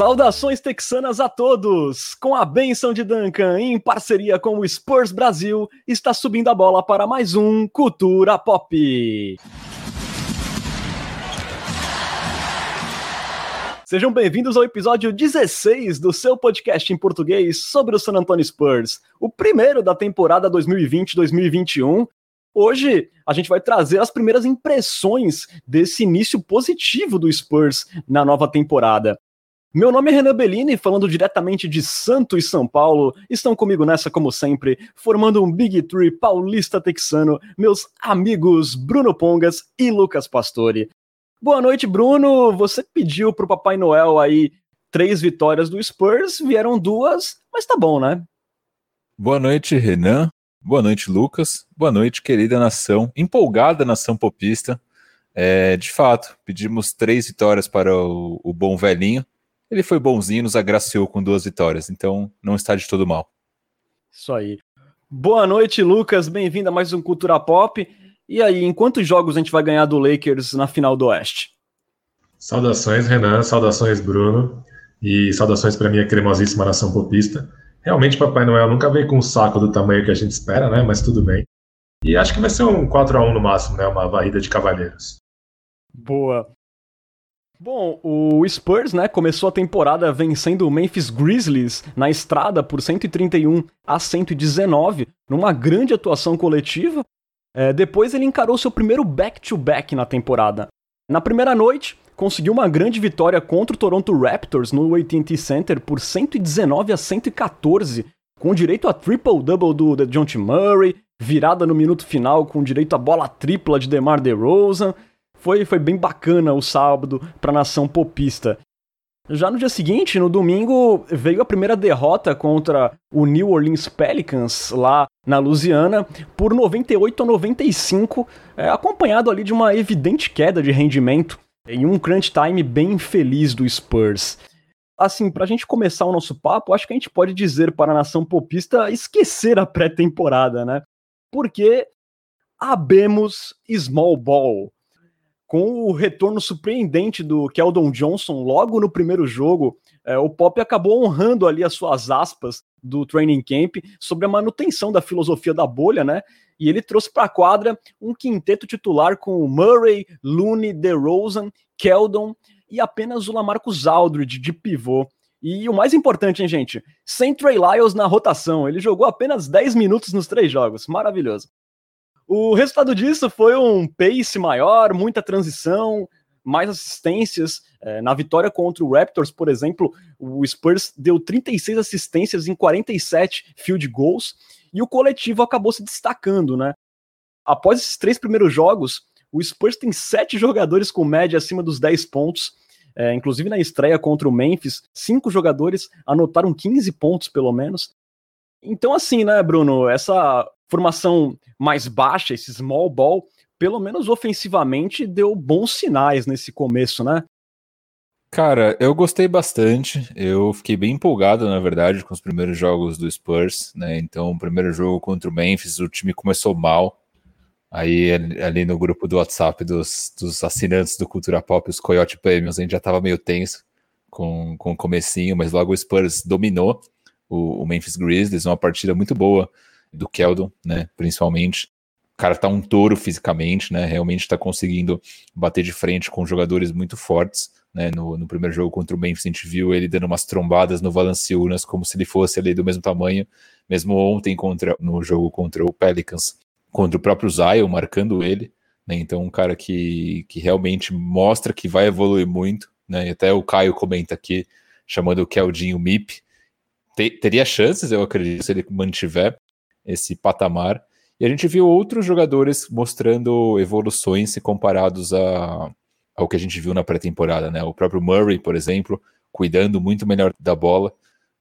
Saudações texanas a todos! Com a benção de Duncan, em parceria com o Spurs Brasil, está subindo a bola para mais um Cultura Pop. Sejam bem-vindos ao episódio 16 do seu podcast em português sobre o San Antonio Spurs, o primeiro da temporada 2020-2021. Hoje a gente vai trazer as primeiras impressões desse início positivo do Spurs na nova temporada. Meu nome é Renan Bellini, falando diretamente de Santo e São Paulo. Estão comigo nessa, como sempre, formando um Big Tree paulista texano, meus amigos Bruno Pongas e Lucas Pastore. Boa noite, Bruno. Você pediu pro Papai Noel aí três vitórias do Spurs, vieram duas, mas tá bom, né? Boa noite, Renan. Boa noite, Lucas. Boa noite, querida nação, empolgada nação popista. É, de fato, pedimos três vitórias para o, o bom velhinho. Ele foi bonzinho, nos agraciou com duas vitórias, então não está de todo mal. Isso aí. Boa noite, Lucas. Bem-vindo a mais um Cultura Pop. E aí, em quantos jogos a gente vai ganhar do Lakers na final do Oeste? Saudações, Renan, saudações, Bruno, e saudações para minha cremosíssima nação popista. Realmente, Papai Noel nunca veio com um saco do tamanho que a gente espera, né? Mas tudo bem. E acho que vai ser um 4 a 1 no máximo, né? Uma varrida de cavalheiros. Boa. Bom, o Spurs, né, começou a temporada vencendo o Memphis Grizzlies na estrada por 131 a 119, numa grande atuação coletiva, é, depois ele encarou seu primeiro back-to-back -back na temporada. Na primeira noite, conseguiu uma grande vitória contra o Toronto Raptors no AT&T Center por 119 a 114, com direito a triple-double do DeJounte Murray, virada no minuto final com direito a bola tripla de DeMar DeRozan. Foi, foi bem bacana o sábado para a nação popista. Já no dia seguinte, no domingo, veio a primeira derrota contra o New Orleans Pelicans, lá na Louisiana, por 98 a 95, é, acompanhado ali de uma evidente queda de rendimento em um crunch time bem infeliz do Spurs. Assim, pra gente começar o nosso papo, acho que a gente pode dizer para a nação popista esquecer a pré-temporada, né? Porque abemos small ball com o retorno surpreendente do Keldon Johnson logo no primeiro jogo, é, o Pop acabou honrando ali as suas aspas do training camp sobre a manutenção da filosofia da bolha, né? E ele trouxe para a quadra um quinteto titular com Murray, Looney, DeRozan, Keldon e apenas o Lamarcus Aldridge de pivô. E o mais importante, hein, gente? Sem Trey Lyles na rotação. Ele jogou apenas 10 minutos nos três jogos. Maravilhoso. O resultado disso foi um pace maior, muita transição, mais assistências. É, na vitória contra o Raptors, por exemplo, o Spurs deu 36 assistências em 47 field goals e o coletivo acabou se destacando, né? Após esses três primeiros jogos, o Spurs tem sete jogadores com média acima dos 10 pontos. É, inclusive na estreia contra o Memphis, cinco jogadores anotaram 15 pontos pelo menos. Então, assim, né, Bruno, essa formação mais baixa, esse small ball, pelo menos ofensivamente, deu bons sinais nesse começo, né? Cara, eu gostei bastante. Eu fiquei bem empolgado, na verdade, com os primeiros jogos do Spurs, né? Então, o primeiro jogo contra o Memphis, o time começou mal. Aí, ali no grupo do WhatsApp dos, dos assinantes do Cultura Pop, os Coyote Premiums, a gente já tava meio tenso com, com o comecinho, mas logo o Spurs dominou o, o Memphis Grizzlies, uma partida muito boa do Keldon, né, principalmente. O cara tá um touro fisicamente, né, realmente tá conseguindo bater de frente com jogadores muito fortes, né, no, no primeiro jogo contra o Memphis a gente viu ele dando umas trombadas no Valanciunas como se ele fosse ali do mesmo tamanho, mesmo ontem contra, no jogo contra o Pelicans, contra o próprio Zion, marcando ele, né, então um cara que, que realmente mostra que vai evoluir muito, né, e até o Caio comenta aqui, chamando o Keldinho MIP, teria chances, eu acredito, se ele mantiver esse patamar. E a gente viu outros jogadores mostrando evoluções se comparados a, ao que a gente viu na pré-temporada, né? O próprio Murray, por exemplo, cuidando muito melhor da bola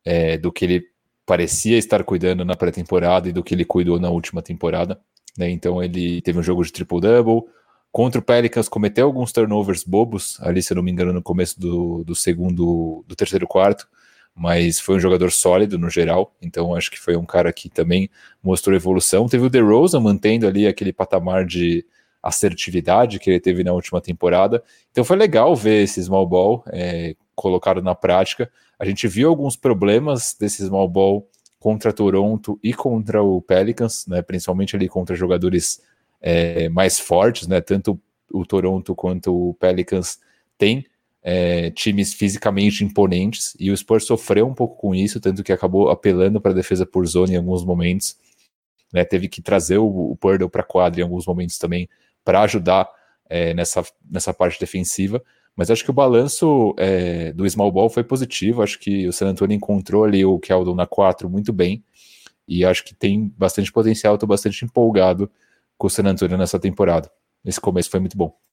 é, do que ele parecia estar cuidando na pré-temporada e do que ele cuidou na última temporada. Né? Então ele teve um jogo de triple-double. Contra o Pelicans, cometeu alguns turnovers bobos, ali, se não me engano, no começo do, do segundo, do terceiro quarto mas foi um jogador sólido no geral, então acho que foi um cara que também mostrou evolução. Teve o DeRozan mantendo ali aquele patamar de assertividade que ele teve na última temporada, então foi legal ver esse small ball é, colocado na prática. A gente viu alguns problemas desse small ball contra Toronto e contra o Pelicans, né, principalmente ali contra jogadores é, mais fortes, né, tanto o Toronto quanto o Pelicans têm é, times fisicamente imponentes e o Spurs sofreu um pouco com isso, tanto que acabou apelando para a defesa por zona em alguns momentos, né, teve que trazer o, o Purdle para a quadra em alguns momentos também para ajudar é, nessa, nessa parte defensiva. Mas acho que o balanço é, do small ball foi positivo. Acho que o San Antonio encontrou ali o Keldon na 4 muito bem. E acho que tem bastante potencial. Estou bastante empolgado com o San Antonio nessa temporada. Esse começo foi muito bom.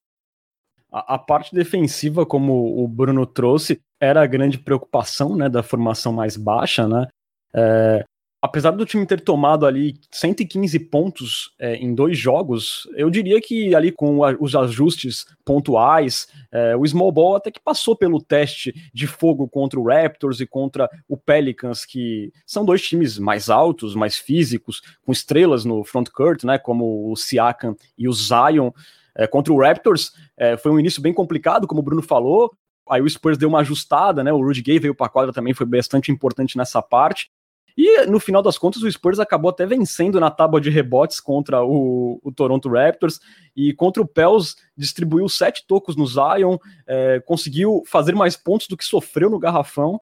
A, parte defensiva, como o Bruno trouxe, era a grande preocupação né, da formação mais baixa. Né? É, apesar do time ter tomado ali 115 pontos é, em dois jogos, eu diria que ali com os ajustes pontuais, é, o Small Ball até que passou pelo teste de fogo contra o Raptors e contra o Pelicans, que são dois times mais altos, mais físicos, com estrelas no front court, né, como o Siakam e o Zion. É, contra o Raptors é, foi um início bem complicado, como o Bruno falou, aí o Spurs deu uma ajustada, né? O Rudy Gay veio para a quadra também, foi bastante importante nessa parte. E no final das contas, o Spurs acabou até vencendo na tábua de rebotes contra o, o Toronto Raptors e contra o Pels distribuiu sete tocos no Zion, é, conseguiu fazer mais pontos do que sofreu no garrafão.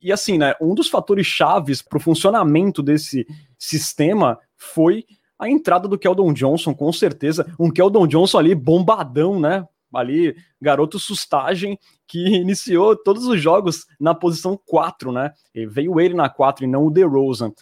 E assim, né, um dos fatores chaves para o funcionamento desse sistema foi a entrada do Keldon Johnson, com certeza. Um Keldon Johnson ali bombadão, né? ali, garoto sustagem, que iniciou todos os jogos na posição 4, né? E veio ele na 4 e não o DeRozan.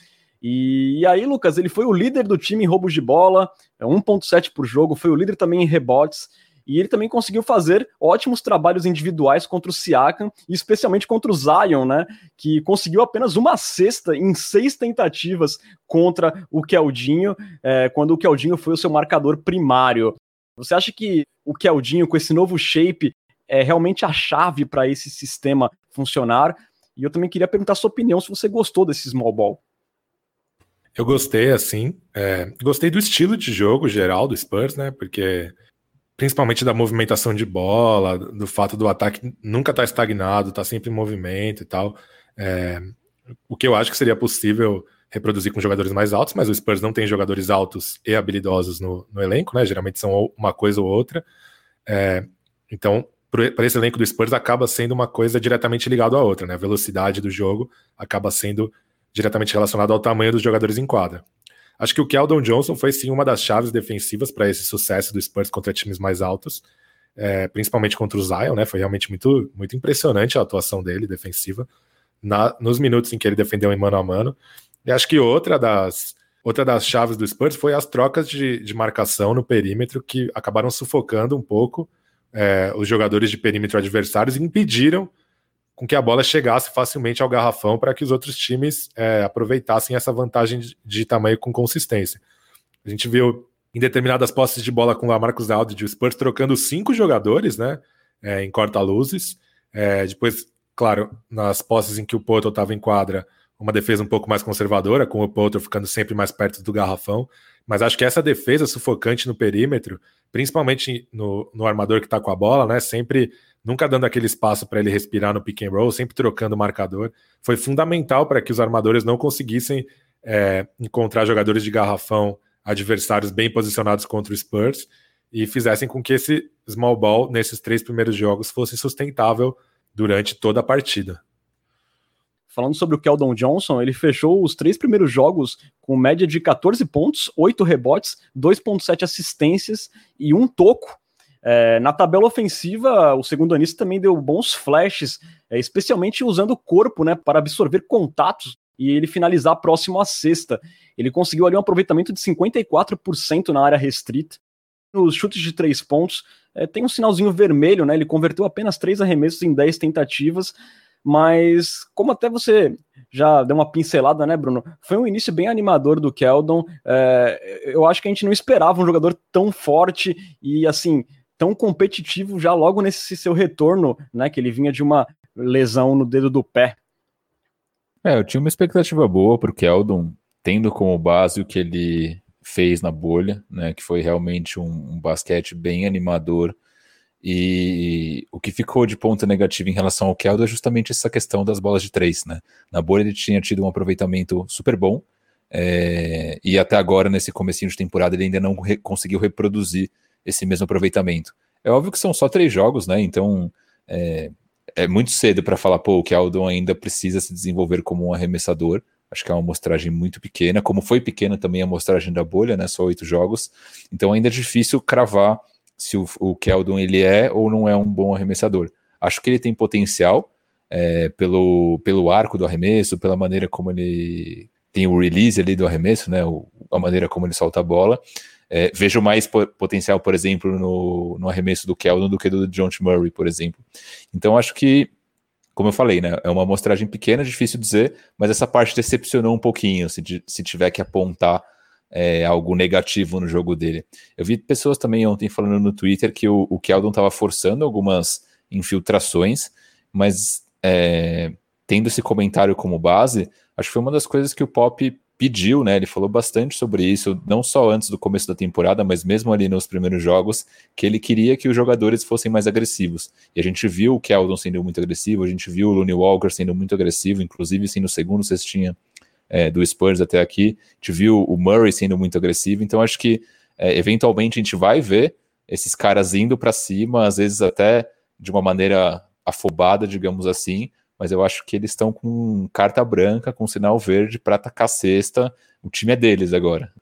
E, e aí, Lucas, ele foi o líder do time em roubos de bola, 1.7 é por jogo, foi o líder também em rebotes, e ele também conseguiu fazer ótimos trabalhos individuais contra o Siakam, e especialmente contra o Zion, né? Que conseguiu apenas uma cesta em seis tentativas contra o Keldinho, é, quando o Keldinho foi o seu marcador primário. Você acha que o Keldinho, com esse novo shape, é realmente a chave para esse sistema funcionar? E eu também queria perguntar a sua opinião se você gostou desse small ball. Eu gostei, assim. É, gostei do estilo de jogo geral do Spurs, né? Porque principalmente da movimentação de bola, do fato do ataque nunca estar tá estagnado, tá sempre em movimento e tal. É, o que eu acho que seria possível reproduzir com jogadores mais altos, mas o Spurs não tem jogadores altos e habilidosos no, no elenco, né? Geralmente são uma coisa ou outra. É, então, para esse elenco do Spurs, acaba sendo uma coisa diretamente ligada à outra, né? A velocidade do jogo acaba sendo diretamente relacionada ao tamanho dos jogadores em quadra. Acho que o Keldon Johnson foi sim uma das chaves defensivas para esse sucesso do Spurs contra times mais altos, é, principalmente contra o Zion, né? Foi realmente muito, muito impressionante a atuação dele defensiva na, nos minutos em que ele defendeu em mano a mano. E acho que outra das, outra das chaves do Spurs foi as trocas de, de marcação no perímetro que acabaram sufocando um pouco é, os jogadores de perímetro adversários e impediram com que a bola chegasse facilmente ao garrafão para que os outros times é, aproveitassem essa vantagem de, de, tamanho com consistência. A gente viu em determinadas posses de bola com o Marcos Aldridge, o Spurs trocando cinco jogadores, né, é, em corta-luzes. É, depois, claro, nas posses em que o Porto estava em quadra, uma defesa um pouco mais conservadora, com o Potter ficando sempre mais perto do garrafão. Mas acho que essa defesa sufocante no perímetro, principalmente no, no armador que está com a bola, né? Sempre nunca dando aquele espaço para ele respirar no pick and roll, sempre trocando o marcador, foi fundamental para que os armadores não conseguissem é, encontrar jogadores de garrafão adversários bem posicionados contra o Spurs e fizessem com que esse small ball nesses três primeiros jogos fosse sustentável durante toda a partida falando sobre o Keldon Johnson, ele fechou os três primeiros jogos com média de 14 pontos, 8 rebotes, 2,7 assistências e um toco. É, na tabela ofensiva, o segundo anista também deu bons flashes, é, especialmente usando o corpo né, para absorver contatos e ele finalizar próximo à sexta. Ele conseguiu ali um aproveitamento de 54% na área restrita. Nos chutes de três pontos, é, tem um sinalzinho vermelho, né? Ele converteu apenas três arremessos em 10 tentativas. Mas, como até você já deu uma pincelada, né, Bruno? Foi um início bem animador do Keldon. É, eu acho que a gente não esperava um jogador tão forte e, assim, tão competitivo já logo nesse seu retorno, né? Que ele vinha de uma lesão no dedo do pé. É, eu tinha uma expectativa boa para o Keldon, tendo como base o que ele fez na bolha, né? Que foi realmente um, um basquete bem animador E o que ficou de ponto negativo em relação ao Keldon é justamente essa questão das bolas de três, né? Na bolha ele tinha tido um aproveitamento super bom, é, e até agora, nesse comecinho de temporada, ele ainda não re conseguiu reproduzir esse mesmo aproveitamento. É óbvio que são só três jogos, né? Então é, é muito cedo para falar, pô, o Keldon ainda precisa se desenvolver como um arremessador. Acho que é uma amostragem muito pequena, como foi pequena também a amostragem da bolha, né? Só oito jogos. Então ainda é difícil cravar se o, o Keldon ele é ou não é um bom arremessador. Acho que ele tem potencial é, pelo, pelo arco do arremesso, pela maneira como ele tem o release ali do arremesso, né? O, a maneira como ele solta a bola. É, vejo mais potencial, por exemplo, no, no arremesso do Keldon do que do John Murray, por exemplo. Então acho que, como eu falei, né? É uma amostragem pequena, difícil dizer, mas essa parte decepcionou um pouquinho, se, se tiver que apontar é, algo negativo no jogo dele. Eu vi pessoas também ontem falando no Twitter que o, o Keldon estava forçando algumas infiltrações, mas é, tendo esse comentário como base, acho que foi uma das coisas que o Pop pediu, né? Ele falou bastante sobre isso, não só antes do começo da temporada, mas mesmo ali nos primeiros jogos, que ele queria que os jogadores fossem mais agressivos. E a gente viu o Keldon sendo muito agressivo, a gente viu o Looney Walker sendo muito agressivo, inclusive sendo o segundo cestinha é, do Spurs até aqui. A gente viu o Murray sendo muito agressivo, então acho que é, eventualmente a gente vai ver esses caras indo para cima, às vezes até de uma maneira afobada, digamos assim, mas eu acho que eles estão com carta branca, com sinal verde para atacar a cesta. O time é deles agora.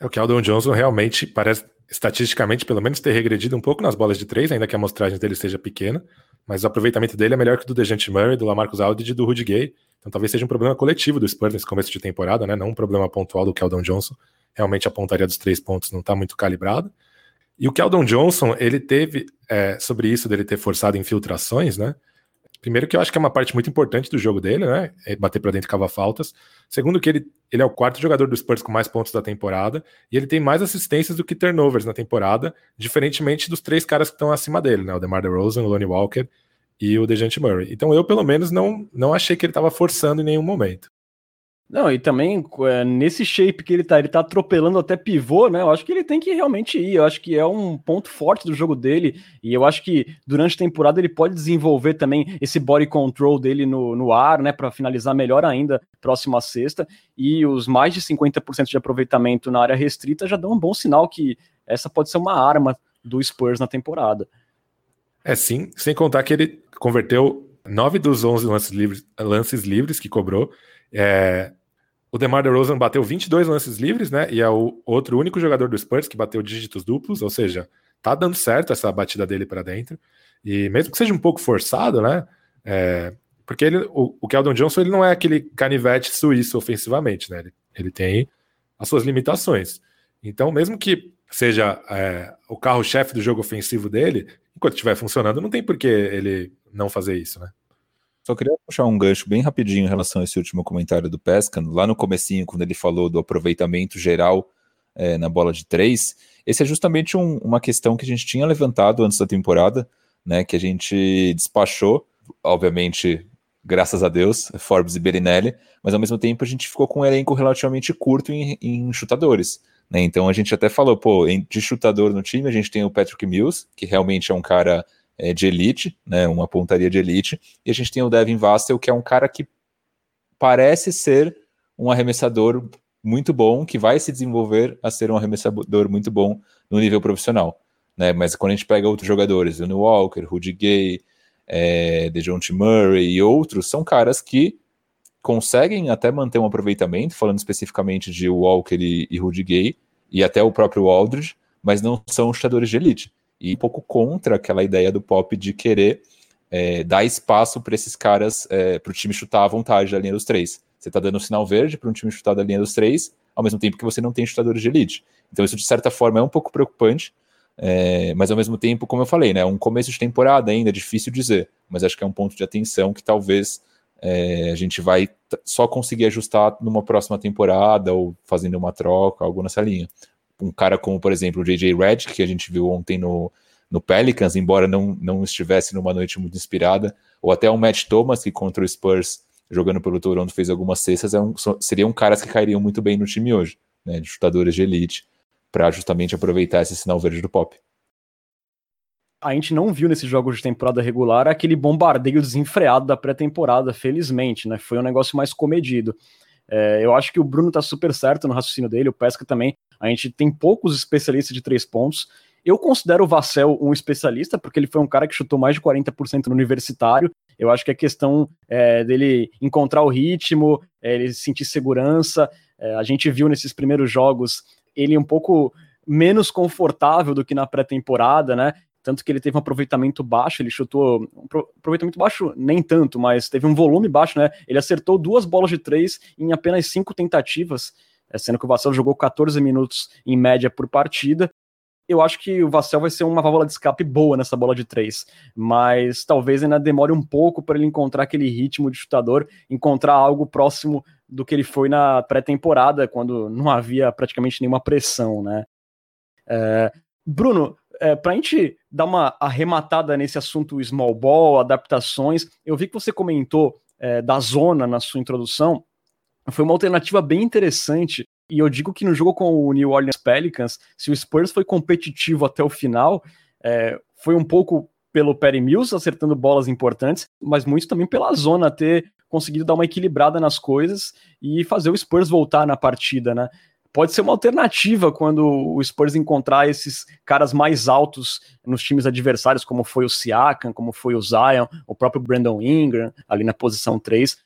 É o que Aldon Johnson realmente parece, estatisticamente, pelo menos, ter regredido um pouco nas bolas de três, ainda que a amostragem dele seja pequena, mas o aproveitamento dele é melhor que o do Dejante Murray, do Lamarcus Aldridge e do Rudy Gay. Então talvez seja um problema coletivo do Spurs nesse começo de temporada, né? Não um problema pontual do Keldon Johnson. Realmente a pontaria dos três pontos não está muito calibrada. E o Keldon Johnson, ele teve, é, sobre isso dele ter forçado infiltrações, né? Primeiro que eu acho que é uma parte muito importante do jogo dele, né? É bater para dentro e cavar faltas. Segundo que ele, ele é o quarto jogador do Spurs com mais pontos da temporada e ele tem mais assistências do que turnovers na temporada, diferentemente dos três caras que estão acima dele, né? O DeMar DeRozan, o Lonnie Walker e o Dejante Murray. Então eu, pelo menos, não, não achei que ele estava forçando em nenhum momento. Não, e também é, nesse shape que ele tá, ele tá atropelando até pivô, né? Eu acho que ele tem que realmente ir. Eu acho que é um ponto forte do jogo dele. E eu acho que durante a temporada ele pode desenvolver também esse body control dele no, no ar, né? Para finalizar melhor ainda próxima sexta. E os mais de 50% de aproveitamento na área restrita já dão um bom sinal que essa pode ser uma arma do Spurs na temporada. É sim, sem contar que ele converteu nove dos 11 lances livres, lances livres que cobrou. É, o DeMar DeRozan bateu 22 lances livres, né? E é o outro único jogador do Spurs que bateu dígitos duplos, ou seja, tá dando certo essa batida dele para dentro. E mesmo que seja um pouco forçado, né? É, porque ele, o, o Keldon Johnson ele não é aquele canivete suíço ofensivamente, né? Ele, ele tem as suas limitações. Então, mesmo que seja é, o carro-chefe do jogo ofensivo dele, enquanto estiver funcionando, não tem por que ele não fazer isso, né? Só queria puxar um gancho bem rapidinho em relação a esse último comentário do Pescan, lá no comecinho, quando ele falou do aproveitamento geral é, na bola de três, esse é justamente um, uma questão que a gente tinha levantado antes da temporada, né, que a gente despachou, obviamente, graças a Deus, Forbes e Berinelli, mas ao mesmo tempo a gente ficou com um elenco relativamente curto em, em chutadores. Né? Então a gente até falou, pô, de chutador no time a gente tem o Patrick Mills, que realmente é um cara é, de elite, né? uma pontaria de elite, e a gente tem o Devin Vassell, que é um cara que parece ser um arremessador muito bom, que vai se desenvolver a ser um arremessador muito bom no nível profissional. Né? Mas quando a gente pega outros jogadores, o New Walker, Rudy Gay, é, DeJounte Murray e outros, são caras que conseguem até manter um aproveitamento, falando especificamente de Walker e, e Rudy Gay, e até o próprio Aldridge, mas não são chutadores de elite. E um pouco contra aquela ideia do Pop de querer é, dar espaço para esses caras, é, para o time chutar à vontade da linha dos três. Você está dando um sinal verde para um time chutar da linha dos três, ao mesmo tempo que você não tem chutadores de elite. Então isso, de certa forma, é um pouco preocupante, é, mas ao mesmo tempo, como eu falei, né, um começo de temporada ainda, é difícil dizer, mas acho que é um ponto de atenção que talvez é, a gente vai só conseguir ajustar numa próxima temporada ou fazendo uma troca, algo nessa linha. Um cara como, por exemplo, o J.J. Redick, que a gente viu ontem no, no Pelicans, embora não, não estivesse numa noite muito inspirada, ou até o Matt Thomas, que contra o Spurs, jogando pelo Toronto, fez algumas cestas, é um, seriam caras que cairiam muito bem no time hoje, né, de chutadores de elite, para justamente aproveitar esse sinal verde do pop. a gente não viu nesses jogos de temporada regular aquele bombardeio desenfreado da pré-temporada, felizmente, né? Foi um negócio mais comedido. É, eu acho que o Bruno tá super certo no raciocínio dele, o Pesca também. A gente tem poucos especialistas de três pontos. Eu considero o Vassell um especialista, porque ele foi um cara que chutou mais de 40% no universitário. Eu acho que a questão é, dele encontrar o ritmo, é, ele sentir segurança. É, a gente viu nesses primeiros jogos ele um pouco menos confortável do que na pré-temporada, né? Tanto que ele teve um aproveitamento baixo, ele chutou. Um aproveitamento baixo, nem tanto, mas teve um volume baixo, né? Ele acertou duas bolas de três em apenas cinco tentativas, é, sendo que o Vassell jogou 14 minutos em média por partida. Eu acho que o Vassell vai ser uma válvula de escape boa nessa bola de três, mas talvez ainda demore um pouco para ele encontrar aquele ritmo de chutador, encontrar algo próximo do que ele foi na pré-temporada, quando não havia praticamente nenhuma pressão, né? É, Bruno, é, para a gente dar uma arrematada nesse assunto small ball, adaptações, eu vi que você comentou é, da zona na sua introdução. Foi uma alternativa bem interessante. E eu digo que no jogo com o New Orleans Pelicans, se o Spurs foi competitivo até o final, é, foi um pouco pelo Perry Mills acertando bolas importantes, mas muito também pela zona ter conseguido dar uma equilibrada nas coisas e fazer o Spurs voltar na partida, né? pode ser uma alternativa quando o Spurs encontrar esses caras mais altos nos times adversários, como foi o Siakam, como foi o Zion, o próprio Brandon Ingram, ali na posição 3.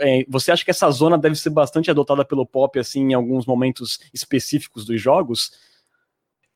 É, você acha que essa zona deve ser bastante adotada pelo Pop assim em alguns momentos específicos dos jogos?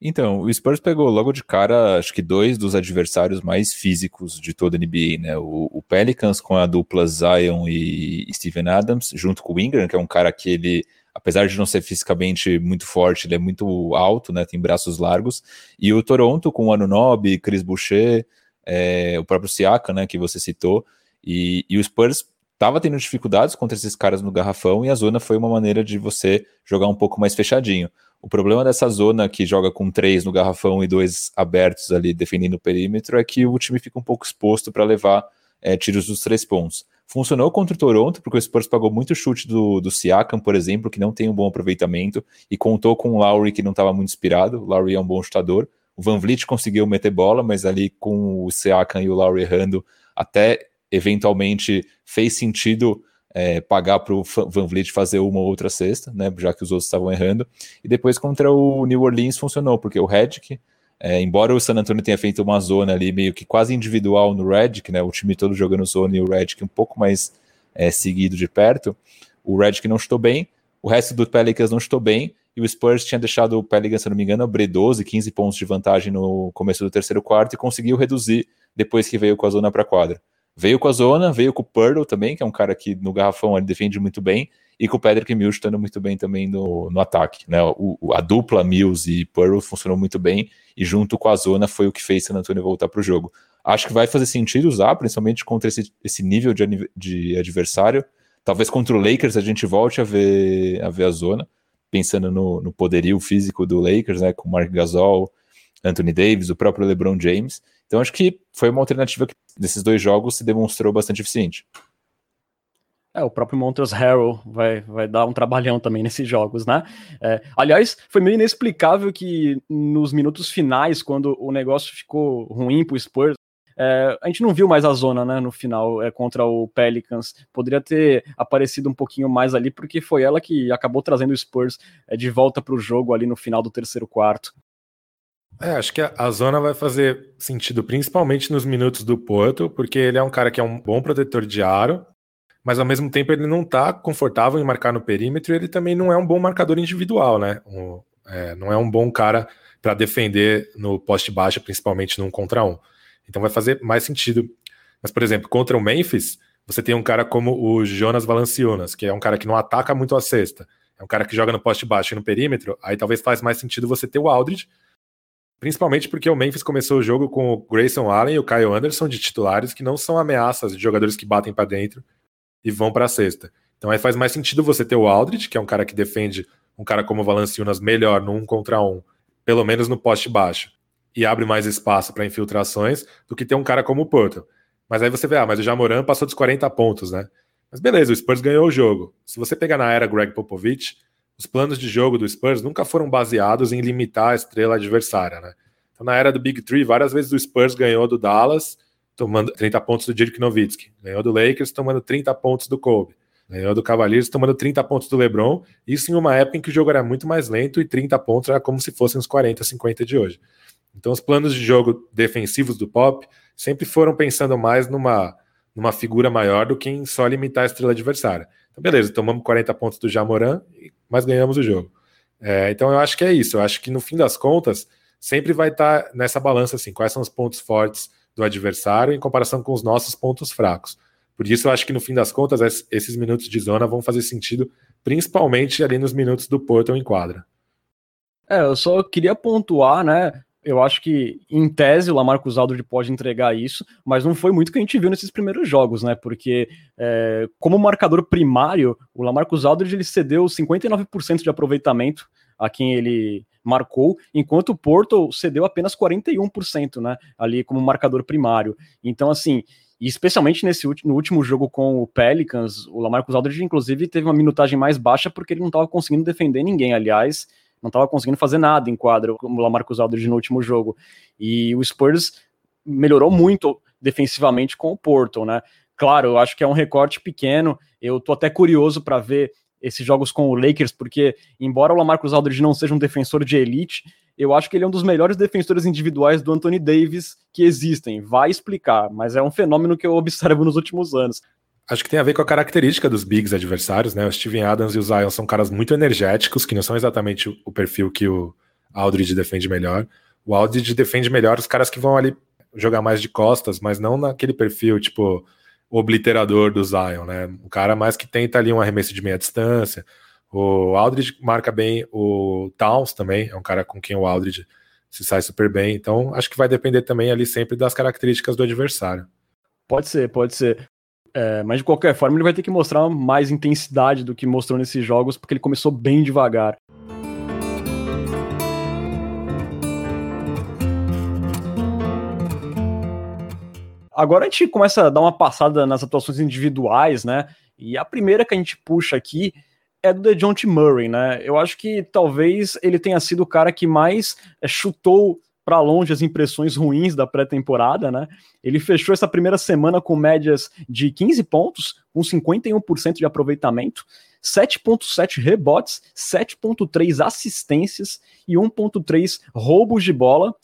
Então, o Spurs pegou logo de cara, acho que dois dos adversários mais físicos de toda a NBA, né? O, o Pelicans com a dupla Zion e Steven Adams, junto com o Ingram, que é um cara que ele apesar de não ser fisicamente muito forte, ele é muito alto, né? Tem braços largos. E o Toronto com o Anunobi, Chris Boucher, é, o próprio Siaka, né? Que você citou. E, e o Spurs estava tendo dificuldades contra esses caras no garrafão e a zona foi uma maneira de você jogar um pouco mais fechadinho. O problema dessa zona que joga com três no garrafão e dois abertos ali defendendo o perímetro é que o time fica um pouco exposto para levar é, tiros dos três pontos. Funcionou contra o Toronto, porque o Spurs pagou muito chute do, do Siakam, por exemplo, que não tem um bom aproveitamento, e contou com o Lowry, que não estava muito inspirado. O Lowry é um bom chutador. O Van Vliet conseguiu meter bola, mas ali com o Siakam e o Lowry errando, até eventualmente fez sentido é, pagar para o Van Vliet fazer uma ou outra cesta, né, já que os outros estavam errando. E depois contra o New Orleans funcionou, porque o Redick é, embora o San Antonio tenha feito uma zona ali meio que quase individual no Redick, né, o time todo jogando zona e o Redick um pouco mais é, seguido de perto, o Redick não chutou bem, o resto do Pelicans não chutou bem, e o Spurs tinha deixado o Pelicans, se não me engano, abrir 12, 15 pontos de vantagem no começo do terceiro quarto e conseguiu reduzir depois que veio com a zona para a quadra. Veio com a zona, veio com o Purdle também, que é um cara que no garrafão ele defende muito bem, e com o Patrick Mills estando muito bem também no, no ataque. Né? O, a dupla Mills e Purdle funcionou muito bem, e junto com a zona foi o que fez San Antonio voltar para o jogo. Acho que vai fazer sentido usar, principalmente contra esse, esse nível de, de adversário. Talvez contra o Lakers a gente volte a ver a, ver a zona, pensando no, no poderio físico do Lakers, né, com Mark Gasol, Anthony Davis, o próprio LeBron James. Então acho que foi uma alternativa que nesses dois jogos se demonstrou bastante eficiente. É, o próprio Montrezl Harrell vai, vai dar um trabalhão também nesses jogos, né? É, aliás, foi meio inexplicável que nos minutos finais, quando o negócio ficou ruim pro Spurs, é, a gente não viu mais a zona, né, no final, é, contra o Pelicans. Poderia ter aparecido um pouquinho mais ali, porque foi ela que acabou trazendo o Spurs é, de volta para o jogo ali no final do terceiro quarto. É, acho que a, a, zona vai fazer sentido principalmente nos minutos do Porto, porque ele é um cara que é um bom protetor de aro, mas ao mesmo tempo ele não está confortável em marcar no perímetro e ele também não é um bom marcador individual, né? Um, é, não é um bom cara para defender no poste baixo, principalmente num contra um. Então vai fazer mais sentido. Mas, por exemplo, contra o Memphis, você tem um cara como o Jonas Valanciunas, que é um cara que não ataca muito a cesta, é um cara que joga no poste baixo e no perímetro, aí talvez faz mais sentido você ter o Aldridge, principalmente porque o Memphis começou o jogo com o Grayson Allen e o Kyle Anderson de titulares que não são ameaças de jogadores que batem para dentro e vão para a cesta. Então aí faz mais sentido você ter o Aldridge, que é um cara que defende um cara como o Valanciunas melhor no um contra um, pelo menos no poste baixo, e abre mais espaço para infiltrações, do que ter um cara como o Porto. Mas aí você vê, ah, mas o Jamoran passou dos 40 pontos, né? Mas beleza, o Spurs ganhou o jogo. Se você pegar na era Greg Popovich, os planos de jogo do Spurs nunca foram baseados em limitar a estrela adversária, né? Então, na era do Big Three, várias vezes o Spurs ganhou do Dallas, tomando 30 pontos do Dirk Nowitzki. Ganhou do Lakers, tomando 30 pontos do Kobe. Ganhou do Cavaliers, tomando 30 pontos do LeBron. Isso em uma época em que o jogo era muito mais lento e 30 pontos era como se fossem os 40, 50 de hoje. Então, os planos de jogo defensivos do Pop sempre foram pensando mais numa, numa figura maior do que em só limitar a estrela adversária. Então, beleza, tomamos 40 pontos do Jamoran, mas ganhamos o jogo. É, então, eu acho que é isso. Eu acho que no fim das contas, sempre vai estar tá nessa balança assim, quais são os pontos fortes do adversário em comparação com os nossos pontos fracos. Por isso, eu acho que no fim das contas, esses minutos de zona vão fazer sentido, principalmente ali nos minutos do Porto em quadra. É, eu só queria pontuar, né? Eu acho que, em tese, o Lamarcus Aldridge pode entregar isso, mas não foi muito que a gente viu nesses primeiros jogos, né? Porque, é, como marcador primário, o Lamarcus Aldridge ele cedeu 59% de aproveitamento a quem ele marcou, enquanto o Porto cedeu apenas 41%, né? Ali como marcador primário. Então, assim, especialmente nesse no último jogo com o Pelicans, o Lamarcus Aldridge, inclusive, teve uma minutagem mais baixa porque ele não estava conseguindo defender ninguém. Aliás, não estava conseguindo fazer nada em quadro, como o Lamarcus Aldridge no último jogo. E o Spurs melhorou muito defensivamente com o Porto, né? Claro, eu acho que é um recorte pequeno. Eu tô até curioso para ver esses jogos com o Lakers, porque embora o Lamarcus Aldridge não seja um defensor de elite, eu acho que ele é um dos melhores defensores individuais do Anthony Davis que existem. Vai explicar, mas é um fenômeno que eu observo nos últimos anos. Acho que tem a ver com a característica dos bigs adversários, né? O Steven Adams e o Zion são caras muito energéticos, que não são exatamente o perfil que o Aldridge defende melhor. O Aldridge defende melhor os caras que vão ali jogar mais de costas, mas não naquele perfil, tipo, obliterador do Zion, né? O cara mais que tenta ali um arremesso de meia distância. O Aldridge marca bem, o Towns também é um cara com quem o Aldridge se sai super bem. Então, acho que vai depender também ali sempre das características do adversário. Pode ser, pode ser. É, mas de qualquer forma, ele vai ter que mostrar mais intensidade do que mostrou nesses jogos, porque ele começou bem devagar. Agora a gente começa a dar uma passada nas atuações individuais, né? E a primeira que a gente puxa aqui é do DeJounte Murray, né? Eu acho que talvez ele tenha sido o cara que mais é, chutou para longe as impressões ruins da pré-temporada, né? Ele fechou essa primeira semana com médias de 15 pontos, com 51% de aproveitamento, 7.7 rebotes, 7.3 assistências e 1.3 roubos de bola,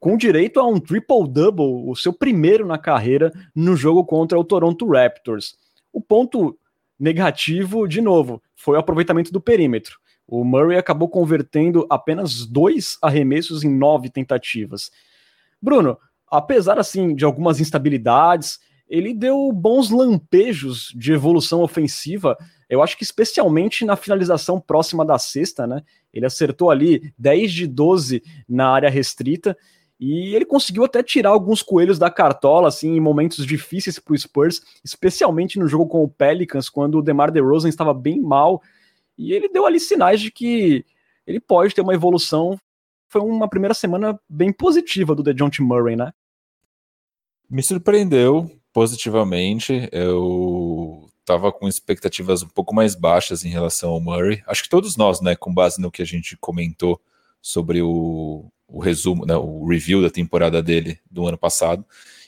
com direito a um triple-double, o seu primeiro na carreira no jogo contra o Toronto Raptors. O ponto negativo, de novo, foi o aproveitamento do perímetro. O Murray acabou convertendo apenas dois arremessos em nove tentativas. Bruno, apesar assim de algumas instabilidades, ele deu bons lampejos de evolução ofensiva. Eu acho que especialmente na finalização próxima da cesta, né? Ele acertou ali 10 de 12 na área restrita e ele conseguiu até tirar alguns coelhos da cartola, assim, em momentos difíceis para o Spurs, especialmente no jogo com o Pelicans, quando o DeMar DeRozan estava bem mal e ele deu ali sinais de que ele pode ter uma evolução. Foi uma primeira semana bem positiva do DeJounte Murray, né? Me surpreendeu positivamente. Eu estava com expectativas um pouco mais baixas em relação ao Murray. Acho que todos nós, né, com base no que a gente comentou sobre o, o resumo, né, o review da temporada dele do ano passado.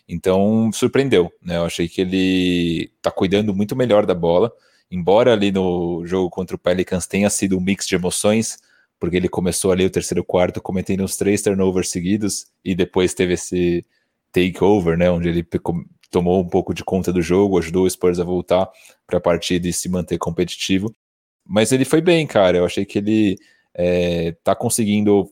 Então, surpreendeu, né? Eu achei que ele está cuidando muito melhor da bola embora ali no jogo contra o Pelicans tenha sido um mix de emoções, porque ele começou ali o terceiro quarto cometendo uns três turnovers seguidos e depois teve esse takeover, né, onde ele tomou um pouco de conta do jogo, ajudou o Spurs a voltar para a partida e se manter competitivo. Mas ele foi bem, cara. Eu achei que ele é, tá conseguindo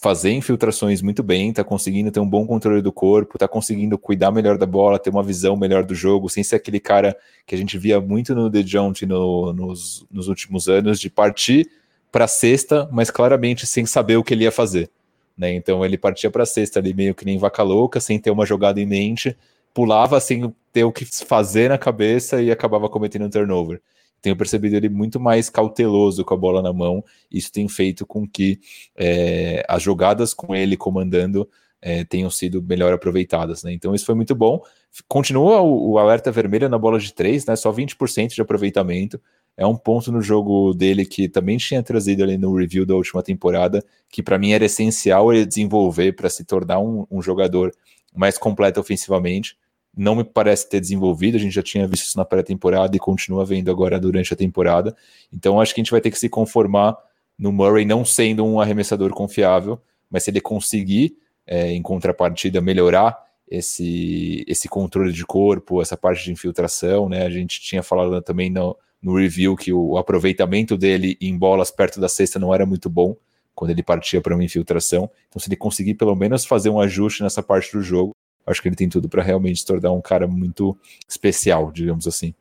fazer infiltrações muito bem, tá conseguindo ter um bom controle do corpo, tá conseguindo cuidar melhor da bola, ter uma visão melhor do jogo, sem ser aquele cara que a gente via muito no The Jaunt no, nos, nos últimos anos, de partir para sexta, mas claramente sem saber o que ele ia fazer. Né? Então ele partia para sexta ali meio que nem vaca louca, sem ter uma jogada em mente, pulava sem ter o que fazer na cabeça e acabava cometendo um turnover tenho percebido ele muito mais cauteloso com a bola na mão. Isso tem feito com que é, as jogadas com ele comandando é, tenham sido melhor aproveitadas. Né? Então isso foi muito bom. Continua o, o, alerta vermelho na bola de três, né? só 20% de aproveitamento. é um ponto no jogo dele que também tinha trazido ali no review da última temporada, que para mim era essencial ele desenvolver para se tornar um, um, jogador mais completo ofensivamente. Não me parece ter desenvolvido, a gente já tinha visto isso na pré-temporada e continua vendo agora durante a temporada. Então acho que a gente vai ter que se conformar no Murray não sendo um arremessador confiável, mas se ele conseguir, é, em contrapartida, melhorar esse, esse controle de corpo, essa parte de infiltração, né? A gente tinha falado também no, no review que o aproveitamento dele em bolas perto da cesta não era muito bom quando ele partia para uma infiltração. Então, se ele conseguir pelo menos fazer um ajuste nessa parte do jogo, acho que ele tem tudo para realmente se tornar um cara muito especial, digamos assim.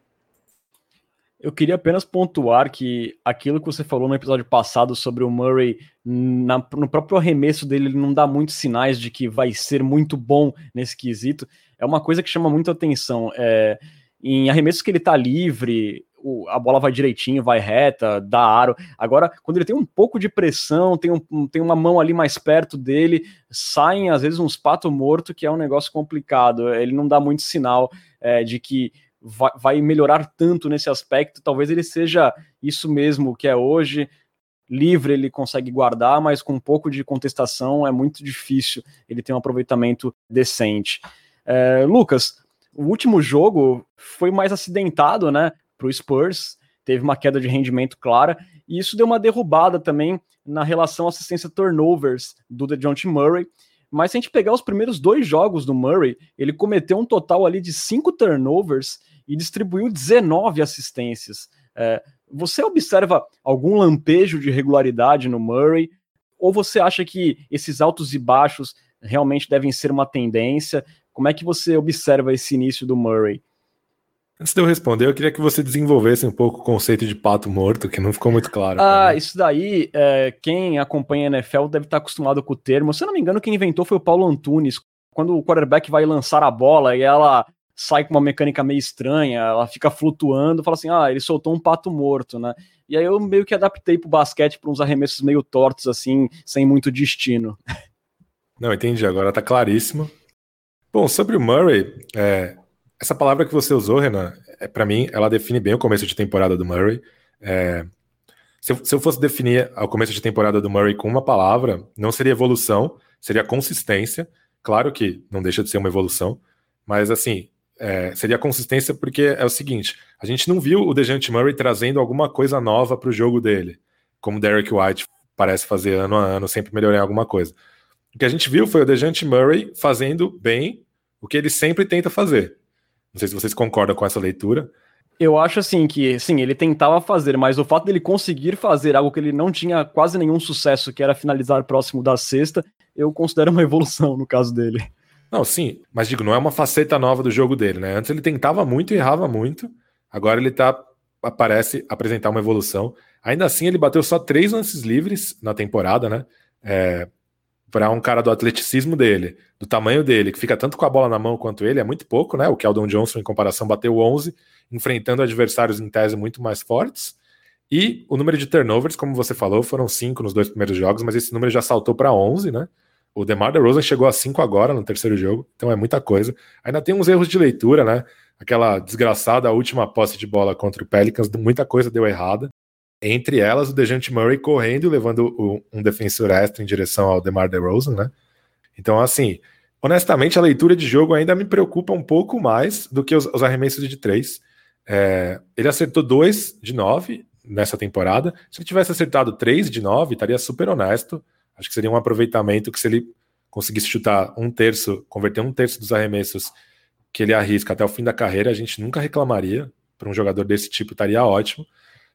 Eu queria apenas pontuar que aquilo que você falou no episódio passado sobre o Murray, na, no próprio arremesso dele, ele não dá muitos sinais de que vai ser muito bom nesse quesito. É uma coisa que chama muito atenção. É, em arremessos que ele tá livre, o, a bola vai direitinho, vai reta, dá aro. Agora, quando ele tem um pouco de pressão, tem, um, tem uma mão ali mais perto dele, saem às vezes uns pato morto, que é um negócio complicado. Ele não dá muito sinal é, de que vai, vai melhorar tanto nesse aspecto. Talvez ele seja isso mesmo que é hoje. Livre ele consegue guardar, mas com um pouco de contestação é muito difícil ele ter um aproveitamento decente. É, Lucas, o último jogo foi mais acidentado, né? Para o Spurs, teve uma queda de rendimento clara, e isso deu uma derrubada também na relação assistência turnovers do DeJounte Murray. Mas se a gente pegar os primeiros dois jogos do Murray, ele cometeu um total ali de cinco turnovers e distribuiu 19 assistências. É, você observa algum lampejo de regularidade no Murray? Ou você acha que esses altos e baixos realmente devem ser uma tendência? Como é que você observa esse início do Murray? Antes de eu responder, eu queria que você desenvolvesse um pouco o conceito de pato morto, que não ficou muito claro. Ah, isso daí, é, quem acompanha a NFL deve estar acostumado com o termo. Se eu não me engano, quem inventou foi o Paulo Antunes. Quando o quarterback vai lançar a bola e ela sai com uma mecânica meio estranha, ela fica flutuando, fala assim, ah, ele soltou um pato morto, né? E aí eu meio que adaptei pro basquete para uns arremessos meio tortos, assim, sem muito destino. Não, entendi, agora tá claríssimo. Bom, sobre o Murray, é, essa palavra que você usou, Renan, é, para mim, ela define bem o começo de temporada do Murray. É, se, eu, se, eu, fosse definir o começo de temporada do Murray com uma palavra, não seria evolução, seria consistência. Claro que não deixa de ser uma evolução, mas assim, é, seria consistência porque é o seguinte: a gente não viu o Dejante Murray trazendo alguma coisa nova para o jogo dele, como Derek White parece fazer ano a ano, sempre melhorar alguma coisa. O que a gente viu foi o Dejante Murray fazendo bem o que ele sempre tenta fazer, não sei se vocês concordam com essa leitura. Eu acho assim que, sim, ele tentava fazer, mas o fato dele conseguir fazer algo que ele não tinha quase nenhum sucesso, que era finalizar próximo da sexta, eu considero uma evolução no caso dele. Não, sim, mas digo, não é uma faceta nova do jogo dele, né? Antes ele tentava muito e errava muito, agora ele tá parece apresentar uma evolução. Ainda assim, ele bateu só três lances livres na temporada, né? É, para um cara do atleticismo dele, do tamanho dele, que fica tanto com a bola na mão quanto ele, é muito pouco, né? O Keldon Johnson, em comparação, bateu 11, enfrentando adversários em tese muito mais fortes. E o número de turnovers, como você falou, foram 5 nos dois primeiros jogos, mas esse número já saltou para 11, né? O DeMar DeRozan chegou a 5 agora no terceiro jogo, então é muita coisa. Ainda tem uns erros de leitura, né? Aquela desgraçada última posse de bola contra o Pelicans, muita coisa deu errada. Entre elas, o Dejante Murray correndo e levando um defensor extra em direção ao DeMar DeRozan, né? Então, assim, honestamente, a leitura de jogo ainda me preocupa um pouco mais do que os, os arremessos de três. É, ele acertou dois de nove nessa temporada. Se ele tivesse acertado três de nove, estaria super honesto. Acho que seria um aproveitamento que se ele conseguisse chutar um terço, converter um terço dos arremessos que ele arrisca até o fim da carreira, a gente nunca reclamaria. Para um jogador desse tipo, estaria ótimo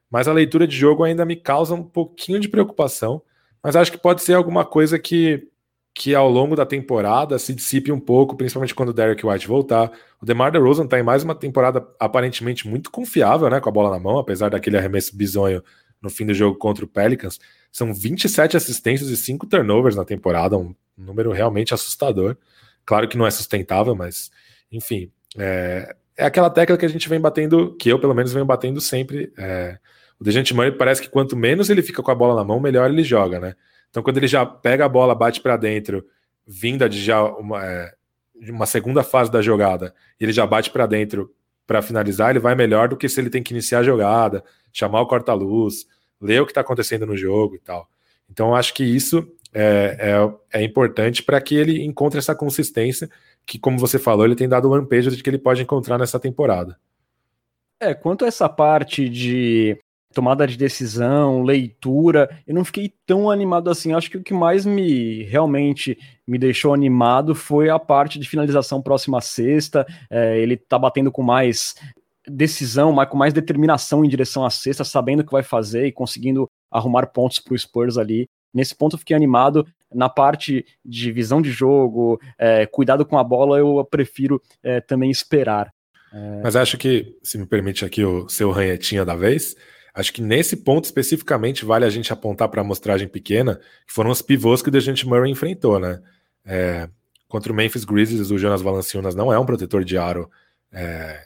mas a leitura de jogo ainda me causa um pouquinho de preocupação. Mas acho que pode ser alguma coisa que, que ao longo da temporada se dissipe um pouco, principalmente quando o Derek White voltar. O DeMar DeRozan está em mais uma temporada aparentemente muito confiável, né, com a bola na mão, apesar daquele arremesso bizonho no fim do jogo contra o Pelicans. São 27 assistências e 5 turnovers na temporada, um número realmente assustador. Claro que não é sustentável, mas enfim, é, é aquela tecla que a gente vem batendo, que eu pelo menos venho batendo sempre. É, o Dejante Murray parece que quanto menos ele fica com a bola na mão, melhor ele joga, né? Então quando ele já pega a bola, bate para dentro, vinda de já uma, é, uma segunda fase da jogada, ele já bate para dentro para finalizar, ele vai melhor do que se ele tem que iniciar a jogada, chamar o corta-luz, ler o que está acontecendo no jogo e tal. Então, acho que isso é, é, é importante para que ele encontre essa consistência que, como você falou, ele tem dado lampejo de que ele pode encontrar nessa temporada. É, quanto a essa parte de tomada de decisão, leitura, eu não fiquei tão animado assim. Acho que o que mais me realmente me deixou animado foi a parte de finalização próxima sexta. É, ele tá batendo com mais decisão, mas com mais determinação em direção à sexta, sabendo o que vai fazer e conseguindo arrumar pontos para o Spurs ali. Nesse ponto eu fiquei animado. Na parte de visão de jogo, é, cuidado com a bola, eu prefiro é, também esperar. Mas acho que, se me permite aqui o seu ranhetinha da vez, Acho que nesse ponto especificamente vale a gente apontar para a amostragem pequena, que foram os pivôs que o Dejante Murray enfrentou, né? É, contra o Memphis Grizzlies, o Jonas Valanciunas não é um protetor de aro é,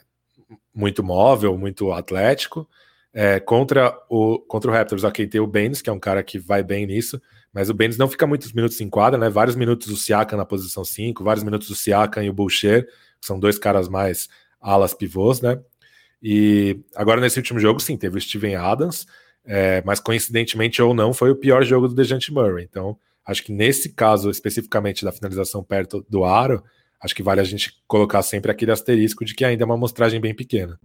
muito móvel, muito atlético. É, contra, o, contra o Raptors, ok, tem o Baines, que é um cara que vai bem nisso, mas o Baines não fica muitos minutos em quadra, né? Vários minutos o Siakam na posição 5, vários minutos o Siakam e o Boucher, que são dois caras mais alas pivôs, né? E agora nesse último jogo, sim, teve o Steven Adams, é, mas coincidentemente ou não, foi o pior jogo do Dejante Murray. Então, acho que nesse caso especificamente da finalização perto do aro, acho que vale a gente colocar sempre aquele asterisco de que ainda é uma amostragem bem pequena.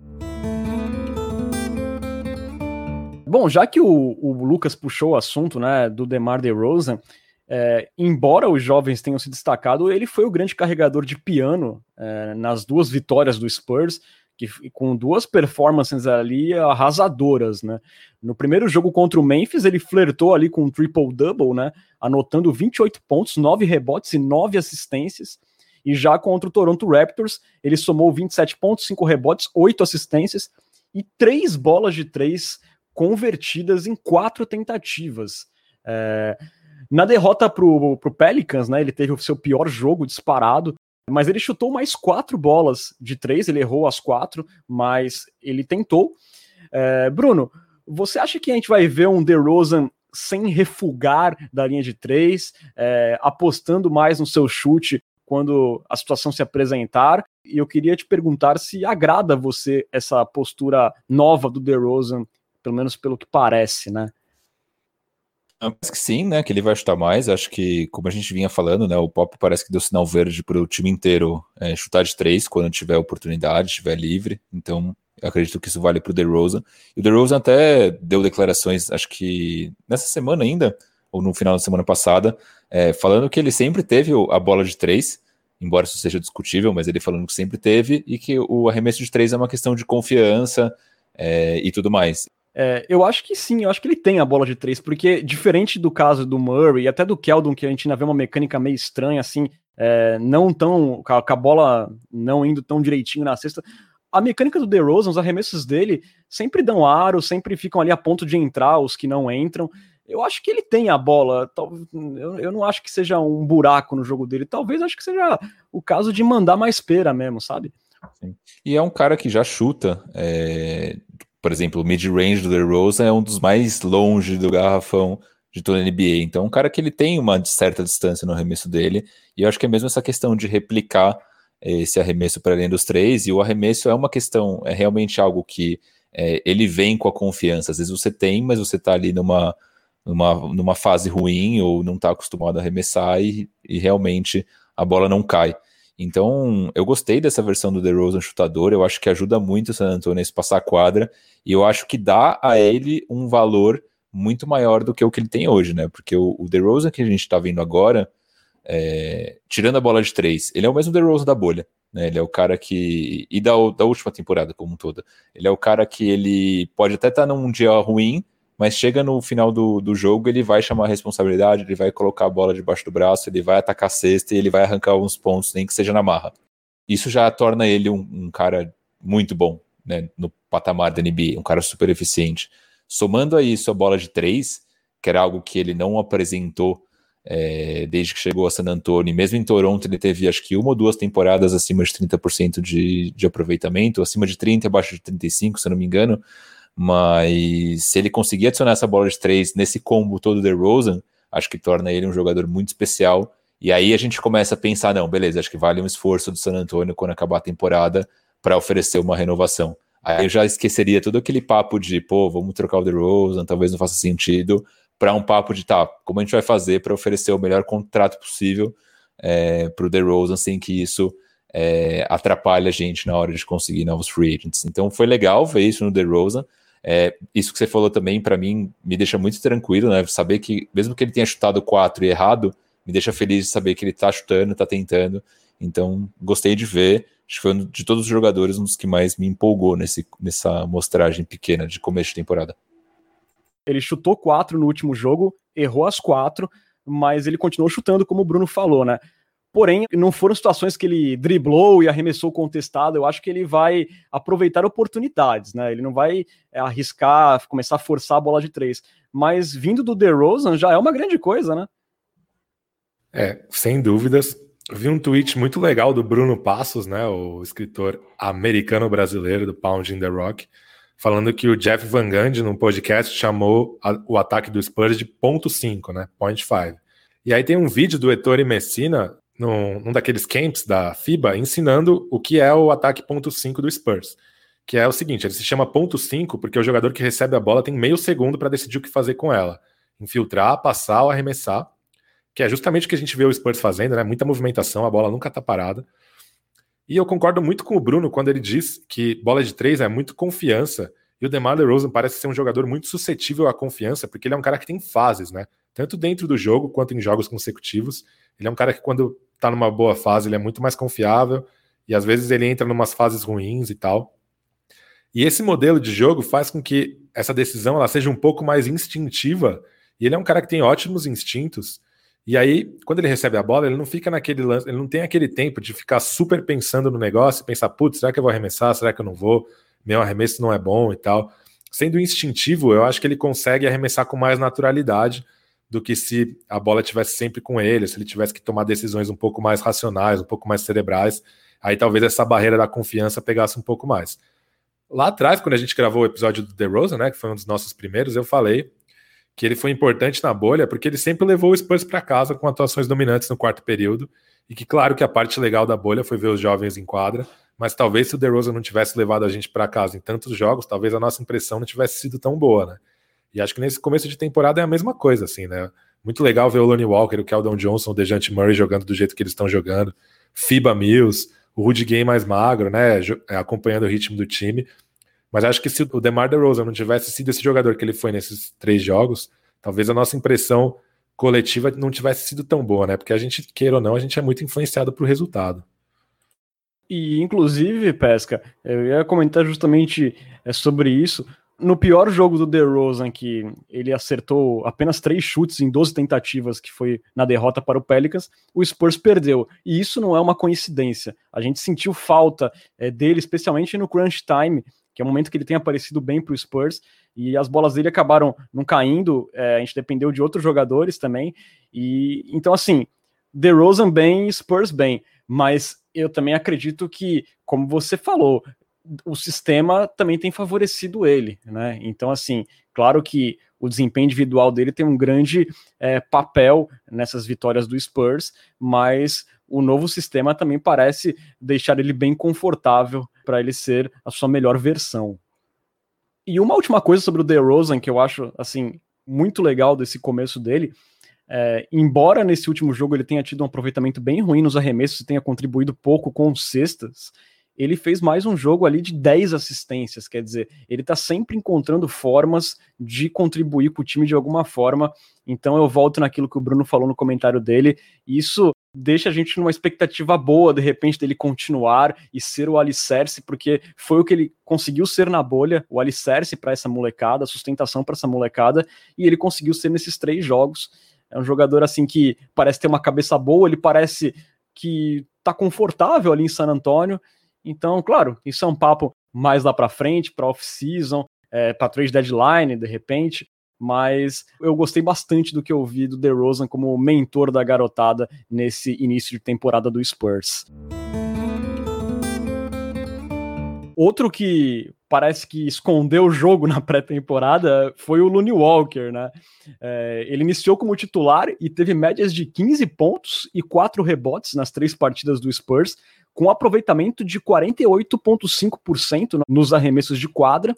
Bom, já que o, o Lucas puxou o assunto né, do DeMar DeRozan, é, embora os jovens tenham se destacado, ele foi o grande carregador de piano é, nas duas vitórias do Spurs que com duas performances ali arrasadoras, né? No primeiro jogo contra o Memphis, ele flertou ali com um triple-double, né? Anotando 28 pontos, 9 rebotes e 9 assistências. E já contra o Toronto Raptors, ele somou 27 pontos, 5 rebotes, 8 assistências e 3 bolas de 3 convertidas em 4 tentativas. É... Na derrota para o Pelicans, né, ele teve o seu pior jogo disparado, mas ele chutou mais quatro bolas de três, ele errou as quatro, mas ele tentou. É, Bruno, você acha que a gente vai ver um DeRozan sem refugar da linha de três, é, apostando mais no seu chute quando a situação se apresentar? E eu queria te perguntar se agrada você essa postura nova do DeRozan, pelo menos pelo que parece, né? Parece que sim, né? Que ele vai chutar mais. Acho que, como a gente vinha falando, né? O Pop parece que deu sinal verde para o time inteiro é, chutar de três quando tiver oportunidade, estiver livre. Então, acredito que isso vale para o DeRozan. E o DeRozan até deu declarações, acho que nessa semana ainda, ou no final da semana passada, é, falando que ele sempre teve a bola de três, embora isso seja discutível, mas ele falando que sempre teve, e que o arremesso de três é uma questão de confiança é, e tudo mais. É, eu acho que sim, eu acho que ele tem a bola de três, porque diferente do caso do Murray e até do Keldon, que a gente ainda vê uma mecânica meio estranha, assim, é, não tão. com a bola não indo tão direitinho na cesta. A mecânica do DeRozan, os arremessos dele sempre dão aro, sempre ficam ali a ponto de entrar, os que não entram. Eu acho que ele tem a bola. Eu, não acho que seja um buraco no jogo dele. Talvez acho que seja o caso de mandar mais pera mesmo, sabe? Sim. E é um cara que já chuta é, por exemplo, o mid-range do DeRozan é um dos mais longe do garrafão de toda a NBA. Então, é um cara que ele tem uma certa distância no arremesso dele, e eu acho que é mesmo essa questão de replicar esse arremesso para além dos três, e o arremesso é uma questão, é realmente algo que é, ele vem com a confiança. Às vezes você tem, mas você está ali numa, numa, numa fase ruim ou não está acostumado a arremessar e, e realmente a bola não cai. Então, eu gostei dessa versão do DeRozan chutador, eu acho que ajuda muito o San Antonio a espaçar a quadra, e eu acho que dá a ele um valor muito maior do que o que ele tem hoje, né? Porque o, o DeRozan que a gente tá vendo agora, é, tirando a bola de três, ele é o mesmo DeRozan da bolha, né? Ele é o cara que... e da, da última temporada como um toda. Ele é o cara que ele pode até estar tá num dia ruim, mas chega no final do, do jogo, ele vai chamar a responsabilidade, ele vai colocar a bola debaixo do braço, ele vai atacar a cesta e ele vai arrancar alguns pontos, nem que seja na marra. Isso já torna ele um, um cara muito bom né, no patamar da NBA, um cara super eficiente. Somando a isso a bola de três, que era algo que ele não apresentou é, desde que chegou a San Antonio, mesmo em Toronto ele teve acho que uma ou duas temporadas acima de 30% de, de aproveitamento, acima de 30, abaixo de 35, se eu não me engano, mas se ele conseguir adicionar essa bola de três nesse combo todo de Rosen, acho que torna ele um jogador muito especial. E aí a gente começa a pensar, não, beleza, acho que vale um esforço do San Antonio quando acabar a temporada para oferecer uma renovação. Aí eu já esqueceria todo aquele papo de, pô, vamos trocar o DeRozan, talvez não faça sentido, para um papo de, tá, como a gente vai fazer para oferecer o melhor contrato possível é, para o DeRozan sem que isso é, atrapalhe a gente na hora de conseguir novos free agents. Então foi legal ver isso no DeRozan. É, isso que você falou também, para mim, me deixa muito tranquilo, né? Saber que, mesmo que ele tenha chutado quatro e errado, me deixa feliz de saber que ele tá chutando, tá tentando. Então, gostei de ver. Acho que foi um de todos os jogadores um dos que mais me empolgou nesse, nessa mostragem pequena de começo de temporada. Ele chutou quatro no último jogo, errou as quatro, mas ele continuou chutando, como o Bruno falou, né? Porém, não foram situações que ele driblou e arremessou contestado. Eu acho que ele vai aproveitar oportunidades, né? Ele não vai é, arriscar, começar a forçar a bola de três. Mas vindo do DeRozan já é uma grande coisa, né? É, sem dúvidas. Vi um tweet muito legal do Bruno Passos, né, o escritor americano-brasileiro do Pounding the Rock, falando que o Jeff Van Gundy, num podcast, chamou a, o ataque do Spurs de ponto 5, né, point 5. E aí tem um vídeo do Ettore Messina, num, num daqueles camps da FIBA, ensinando o que é o ataque ponto 5 do Spurs. Que é o seguinte, ele se chama ponto 5 porque o jogador que recebe a bola tem meio segundo para decidir o que fazer com ela. Infiltrar, passar ou arremessar que é justamente o que a gente vê o Spurs fazendo, né? Muita movimentação, a bola nunca tá parada. E eu concordo muito com o Bruno quando ele diz que bola de três é muito confiança. E o DeMar DeRozan parece ser um jogador muito suscetível à confiança, porque ele é um cara que tem fases, né? Tanto dentro do jogo quanto em jogos consecutivos. Ele é um cara que quando tá numa boa fase, ele é muito mais confiável. E às vezes ele entra em umas fases ruins e tal. E esse modelo de jogo faz com que essa decisão ela seja um pouco mais instintiva. E ele é um cara que tem ótimos instintos. E aí, quando ele recebe a bola, ele não fica naquele lance, ele não tem aquele tempo de ficar super pensando no negócio, pensar, putz, será que eu vou arremessar? Será que eu não vou? Meu arremesso não é bom e tal. Sendo instintivo, eu acho que ele consegue arremessar com mais naturalidade do que se a bola tivesse sempre com ele, se ele tivesse que tomar decisões um pouco mais racionais, um pouco mais cerebrais. Aí talvez essa barreira da confiança pegasse um pouco mais. Lá atrás, quando a gente gravou o episódio do The Rosa, né, que foi um dos nossos primeiros, eu falei que ele foi importante na bolha porque ele sempre levou o Spurs para casa com atuações dominantes no quarto período e que claro que a parte legal da bolha foi ver os jovens em quadra, mas talvez se o DeRozan não tivesse levado a gente para casa em tantos jogos, talvez a nossa impressão não tivesse sido tão boa, né? E acho que nesse começo de temporada é a mesma coisa, assim, né? Muito legal ver o Lonnie Walker, o Keldon Johnson, o Dejante Murray jogando do jeito que eles estão jogando, FIBA Mills, o Rudy Gay mais magro, né? É, acompanhando o ritmo do time. Mas acho que se o DeMar DeRozan não tivesse sido esse jogador que ele foi nesses três jogos, talvez a nossa impressão coletiva não tivesse sido tão boa, né? Porque a gente, queira ou não, a gente é muito influenciado pro resultado. E, inclusive, Pesca, eu ia comentar justamente é, sobre isso. No pior jogo do DeRozan, que ele acertou apenas três chutes em 12 tentativas, que foi na derrota para o Pelicans, o Spurs perdeu. E isso não é uma coincidência. A gente sentiu falta é, dele, especialmente no crunch time, que é o momento que ele tem aparecido bem para o Spurs, e as bolas dele acabaram não caindo, é, a gente dependeu de outros jogadores também, e então assim, DeRozan bem, Spurs bem, mas eu também acredito que, como você falou, o sistema também tem favorecido ele, né? Então, assim, claro que o desempenho individual dele tem um grande é, papel nessas vitórias do Spurs, mas o novo sistema também parece deixar ele bem confortável para ele ser a sua melhor versão. E uma última coisa sobre o DeRozan que eu acho assim muito legal desse começo dele, é, embora nesse último jogo ele tenha tido um aproveitamento bem ruim nos arremessos e tenha contribuído pouco com cestas, ele fez mais um jogo ali de 10 assistências, quer dizer, ele está sempre encontrando formas de contribuir com o time de alguma forma. Então eu volto naquilo que o Bruno falou no comentário dele, isso deixa a gente numa expectativa boa, de repente, dele continuar e ser o alicerce, porque foi o que ele conseguiu ser na bolha, o alicerce para essa molecada, a sustentação para essa molecada, e ele conseguiu ser nesses três jogos. É um jogador assim que parece ter uma cabeça boa, ele parece que tá confortável ali em San Antônio. Então, claro, isso é um papo mais lá para frente, para off-season, é, para trade deadline, de repente, mas eu gostei bastante do que eu vi do DeRozan como mentor da garotada nesse início de temporada do Spurs. Outro que parece que escondeu o jogo na pré-temporada foi o Looney Walker, né? É, ele iniciou como titular e teve médias de 15 pontos e 4 rebotes nas três partidas do Spurs, com aproveitamento de 48,5% nos arremessos de quadra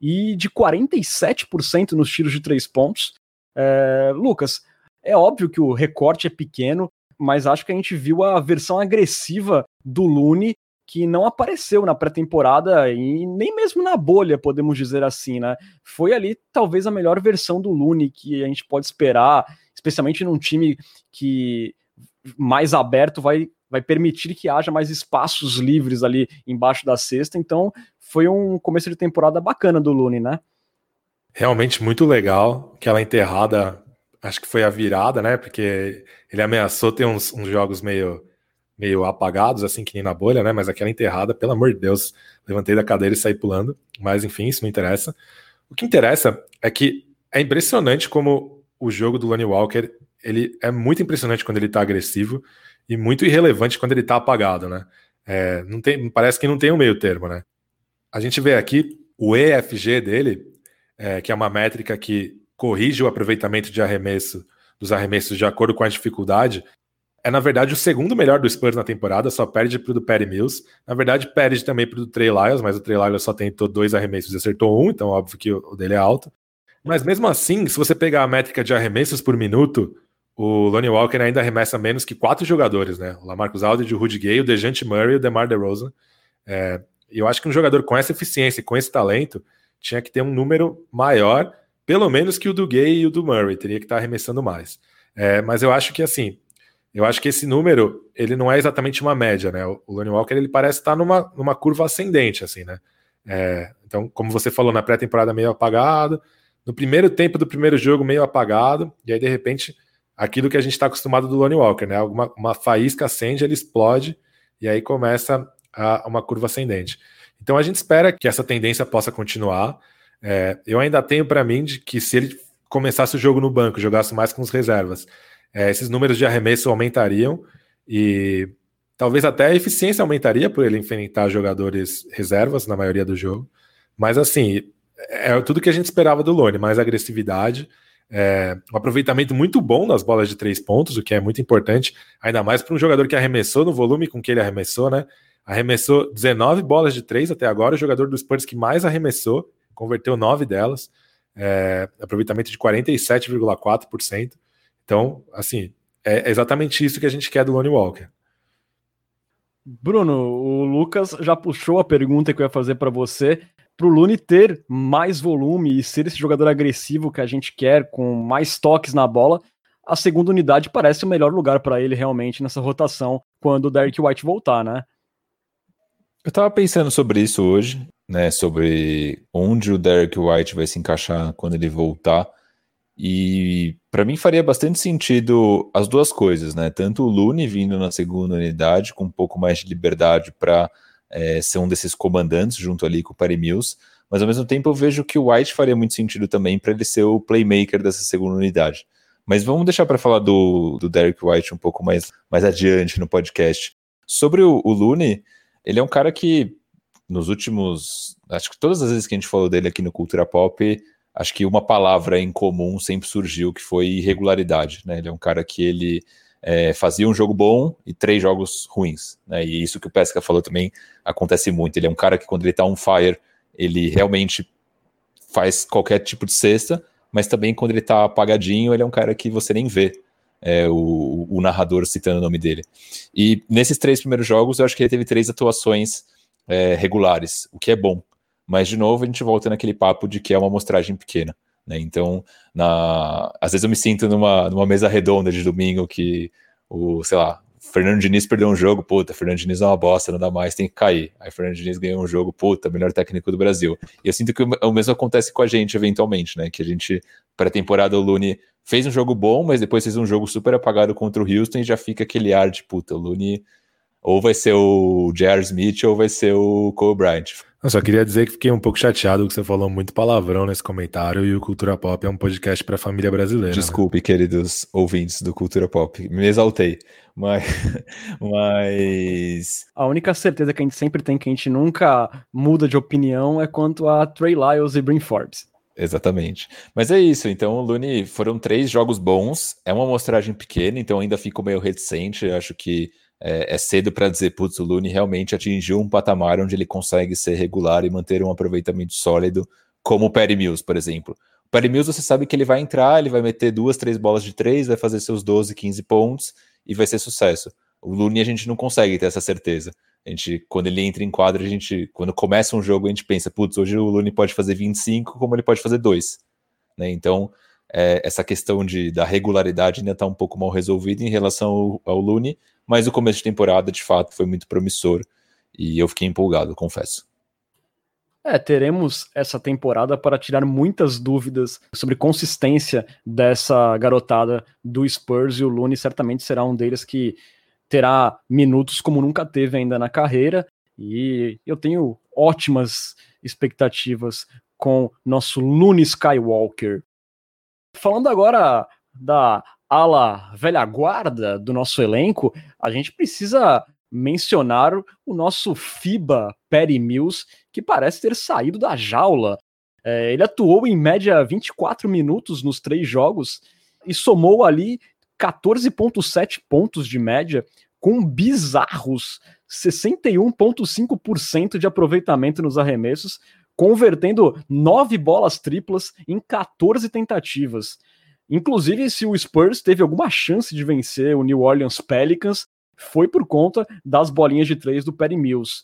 e de 47% nos tiros de três pontos. É, Lucas, é óbvio que o recorte é pequeno, mas acho que a gente viu a versão agressiva do Lune que não apareceu na pré-temporada e nem mesmo na bolha, podemos dizer assim, né? Foi ali talvez a melhor versão do Lune que a gente pode esperar, especialmente num time que mais aberto vai vai permitir que haja mais espaços livres ali embaixo da cesta. Então, foi um começo de temporada bacana do Lune, né? Realmente muito legal. Aquela enterrada, acho que foi a virada, né? Porque ele ameaçou ter uns, uns jogos meio, meio apagados, assim que nem na bolha, né? Mas aquela enterrada, pelo amor de Deus, levantei da cadeira e saí pulando. Mas enfim, isso não interessa. O que interessa é que é impressionante como o jogo do Lonnie Walker ele é muito impressionante quando ele tá agressivo e muito irrelevante quando ele tá apagado, né? É, não tem, parece que não tem um meio termo, né? A gente vê aqui o EFG dele, é, que é uma métrica que corrige o aproveitamento de arremesso dos arremessos de acordo com a dificuldade. É, na verdade, o segundo melhor do Spurs na temporada, só perde para o do Perry Mills. Na verdade, perde também para o do Trey Lyles, mas o Trey Lyles só tentou dois arremessos e acertou um, então óbvio que o dele é alto. Mas mesmo assim, se você pegar a métrica de arremessos por minuto, o Lonnie Walker ainda arremessa menos que quatro jogadores, né? O Lamarcus Aldridge, o Rudy Gay, o DeJounte Murray e o DeMar DeRozan. É, eu acho que um jogador com essa eficiência com esse talento tinha que ter um número maior, pelo menos que o do Gay e o do Murray, teria que estar arremessando mais. É, mas eu acho que assim, eu acho que esse número ele não é exatamente uma média, né? O Lonnie Walker ele parece estar numa, numa curva ascendente, assim, né? É, então, como você falou, na pré-temporada meio apagado, no primeiro tempo do primeiro jogo meio apagado, e aí de repente aquilo que a gente está acostumado do Lonnie Walker, né? Uma, uma faísca acende, ele explode e aí começa a, uma curva ascendente. Então a gente espera que essa tendência possa continuar. É, eu ainda tenho para mim de que se ele começasse o jogo no banco, jogasse mais com os reservas, é, esses números de arremesso aumentariam e talvez até a eficiência aumentaria por ele enfrentar jogadores reservas na maioria do jogo. Mas assim, é tudo que a gente esperava do Lone, mais agressividade é, um aproveitamento muito bom nas bolas de três pontos, o que é muito importante, ainda mais para um jogador que arremessou no volume com que ele arremessou, né? Arremessou 19 bolas de três até agora, o jogador dos Spurs que mais arremessou, converteu nove delas, é, aproveitamento de 47,4%. Então, assim, é exatamente isso que a gente quer do Lonnie Walker. Bruno, o Lucas já puxou a pergunta que eu ia fazer para você para o Lune ter mais volume e ser esse jogador agressivo que a gente quer, com mais toques na bola, a segunda unidade parece o melhor lugar para ele realmente nessa rotação quando o Derek White voltar, né? Eu tava pensando sobre isso hoje, né? Sobre onde o Derek White vai se encaixar quando ele voltar. E para mim faria bastante sentido as duas coisas, né? Tanto o Lune vindo na segunda unidade com um pouco mais de liberdade para é, ser um desses comandantes junto ali com o Perry Mills, mas ao mesmo tempo eu vejo que o White faria muito sentido também para ele ser o playmaker dessa segunda unidade. Mas vamos deixar para falar do, do Derek White um pouco mais, mais adiante no podcast. Sobre o, o Looney, ele é um cara que nos últimos. Acho que todas as vezes que a gente falou dele aqui no Cultura Pop, acho que uma palavra em comum sempre surgiu, que foi irregularidade. Né? Ele é um cara que ele é, fazia um jogo bom e três jogos ruins. Né? E isso que o Pesca falou também acontece muito. Ele é um cara que, quando ele tá on fire, ele realmente faz qualquer tipo de cesta, mas também quando ele tá apagadinho, ele é um cara que você nem vê é, o, o, narrador citando o nome dele. E nesses três primeiros jogos, eu acho que ele teve três atuações é, regulares, o que é bom. Mas, de novo, a gente volta naquele papo de que é uma amostragem pequena. Né? Então, na... às vezes eu me sinto numa, numa mesa redonda de domingo que o, sei lá, Fernando Diniz perdeu um jogo, puta, Fernando Diniz é uma bosta, não dá mais, tem que cair. Aí Fernando Diniz ganhou um jogo, puta, melhor técnico do Brasil. E eu sinto que o mesmo acontece com a gente, eventualmente, né? Que a gente, pré-temporada, o Lune fez um jogo bom, mas depois fez um jogo super apagado contra o Houston e já fica aquele ar de puta, o Lune ou vai ser o J.R. Smith ou vai ser o Cole Bryant. Eu só queria dizer que fiquei um pouco chateado que você falou muito palavrão nesse comentário e o Cultura Pop é um podcast para a família brasileira. Né? Desculpe, né? queridos ouvintes do Cultura Pop, me exaltei. Mas, mas. A única certeza que a gente sempre tem que a gente nunca muda de opinião é quanto a Trey Lyles e Brin Forbes. Exatamente. Mas é isso. Então, Lune foram três jogos bons. É uma amostragem pequena, então ainda fico meio reticente. Acho que é, é cedo para dizer, putz, o Lune realmente atingiu um patamar onde ele consegue ser regular e manter um aproveitamento sólido, como o Perry Mills, por exemplo. O Perry Mills, você sabe que ele vai entrar, ele vai meter duas, três bolas de três, vai fazer seus 12, 15 pontos e vai ser sucesso. O Lune a gente não consegue ter essa certeza. A gente, quando ele entra em quadra, a gente, quando começa um jogo, a gente pensa, putz, hoje o Lune pode fazer 25, como ele pode fazer 2. Né? Então, é, essa questão de, da regularidade ainda está um pouco mal resolvida em relação ao, ao Lune, mas o começo de temporada, de fato, foi muito promissor e eu fiquei empolgado, confesso. É, teremos essa temporada para tirar muitas dúvidas sobre consistência dessa garotada do Spurs e o Lune certamente será um deles que terá minutos como nunca teve ainda na carreira e eu tenho ótimas expectativas com nosso Lune Skywalker. Falando agora da ala velha guarda do nosso elenco, a gente precisa mencionar o nosso FIBA Perry Mills, que parece ter saído da jaula. É, ele atuou em média 24 minutos nos três jogos e somou ali 14,7 pontos de média, com bizarros 61,5% de aproveitamento nos arremessos, convertendo nove bolas triplas em 14 tentativas. Inclusive, se o Spurs teve alguma chance de vencer o New Orleans Pelicans, foi por conta das bolinhas de três do Perry Mills.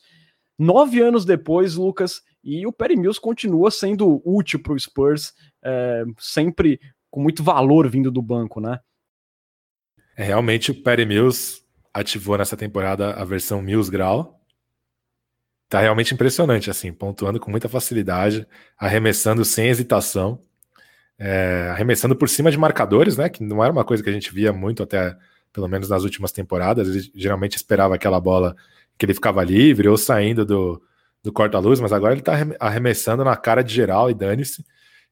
Nove anos depois, Lucas, e o Perry Mills continua sendo útil para o Spurs, é, sempre com muito valor vindo do banco, né? É, realmente o Perry Mills ativou nessa temporada a versão Mills Grau. Tá realmente impressionante, assim, pontuando com muita facilidade, arremessando sem hesitação é, arremessando por cima de marcadores, né? Que não era uma coisa que a gente via muito até, pelo menos nas últimas temporadas. Ele geralmente esperava aquela bola que ele ficava livre ou saindo do, do corta-luz, mas agora ele tá arremessando na cara de geral e dane-se.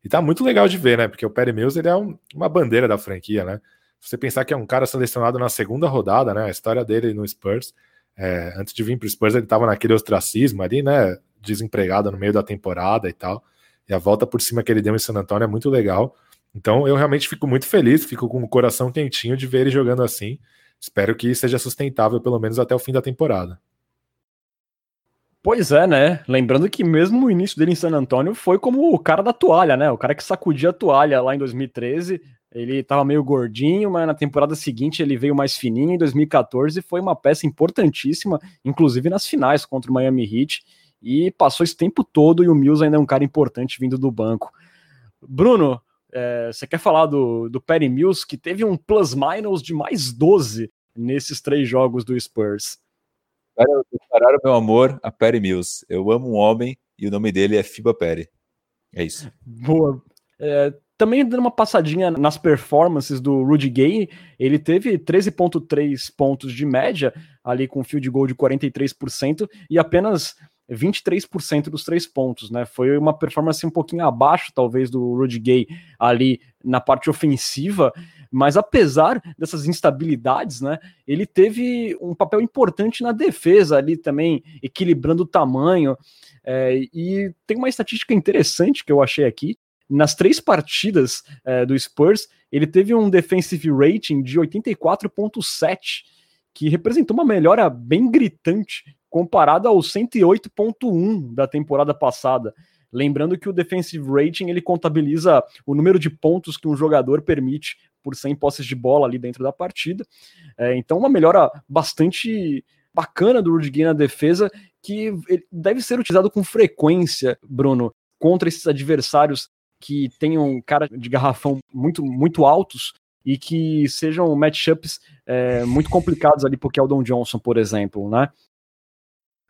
E tá muito legal de ver, né? Porque o Perry Mills ele é um, uma bandeira da franquia, né? Se você pensar que é um cara selecionado na segunda rodada, né? A história dele no Spurs, é, antes de vir pro Spurs, ele tava naquele ostracismo ali, né? Desempregado no meio da temporada e tal. E a volta por cima que ele deu em San Antonio é muito legal. Então eu realmente fico muito feliz, fico com o coração quentinho de ver ele jogando assim. Espero que seja sustentável pelo menos até o fim da temporada. Pois é, né? Lembrando que mesmo o início dele em San Antonio foi como o cara da toalha, né? O cara que sacudia a toalha lá em 2013. Ele estava meio gordinho, mas na temporada seguinte ele veio mais fininho. Em 2014 foi uma peça importantíssima, inclusive nas finais contra o Miami Heat e passou esse tempo todo e o Mills ainda é um cara importante vindo do banco. Bruno, é, você quer falar do, do Perry Mills, que teve um plus-minus de mais 12 nesses três jogos do Spurs? Declarar o meu amor a Perry Mills. Eu amo um homem e o nome dele é Fiba Perry. É isso. Boa. É, também dando uma passadinha nas performances do Rudy Gay, ele teve 13,3 pontos de média, ali com field goal de 43%, e apenas 23% dos três pontos, né? Foi uma performance um pouquinho abaixo, talvez, do Rudy Gay ali na parte ofensiva, mas apesar dessas instabilidades, né? Ele teve um papel importante na defesa ali também, equilibrando o tamanho. É, e tem uma estatística interessante que eu achei aqui. Nas três partidas é, do Spurs, ele teve um defensive rating de 84,7, que representou uma melhora bem gritante comparado ao 108.1 da temporada passada. Lembrando que o defensive rating ele contabiliza o número de pontos que um jogador permite por 100 posses de bola ali dentro da partida. É, então, uma melhora bastante bacana do Rudy Gay na defesa que deve ser utilizado com frequência, Bruno, contra esses adversários que tenham cara de garrafão muito, muito altos e que sejam matchups é, muito complicados ali pro Keldon Johnson, por exemplo, né?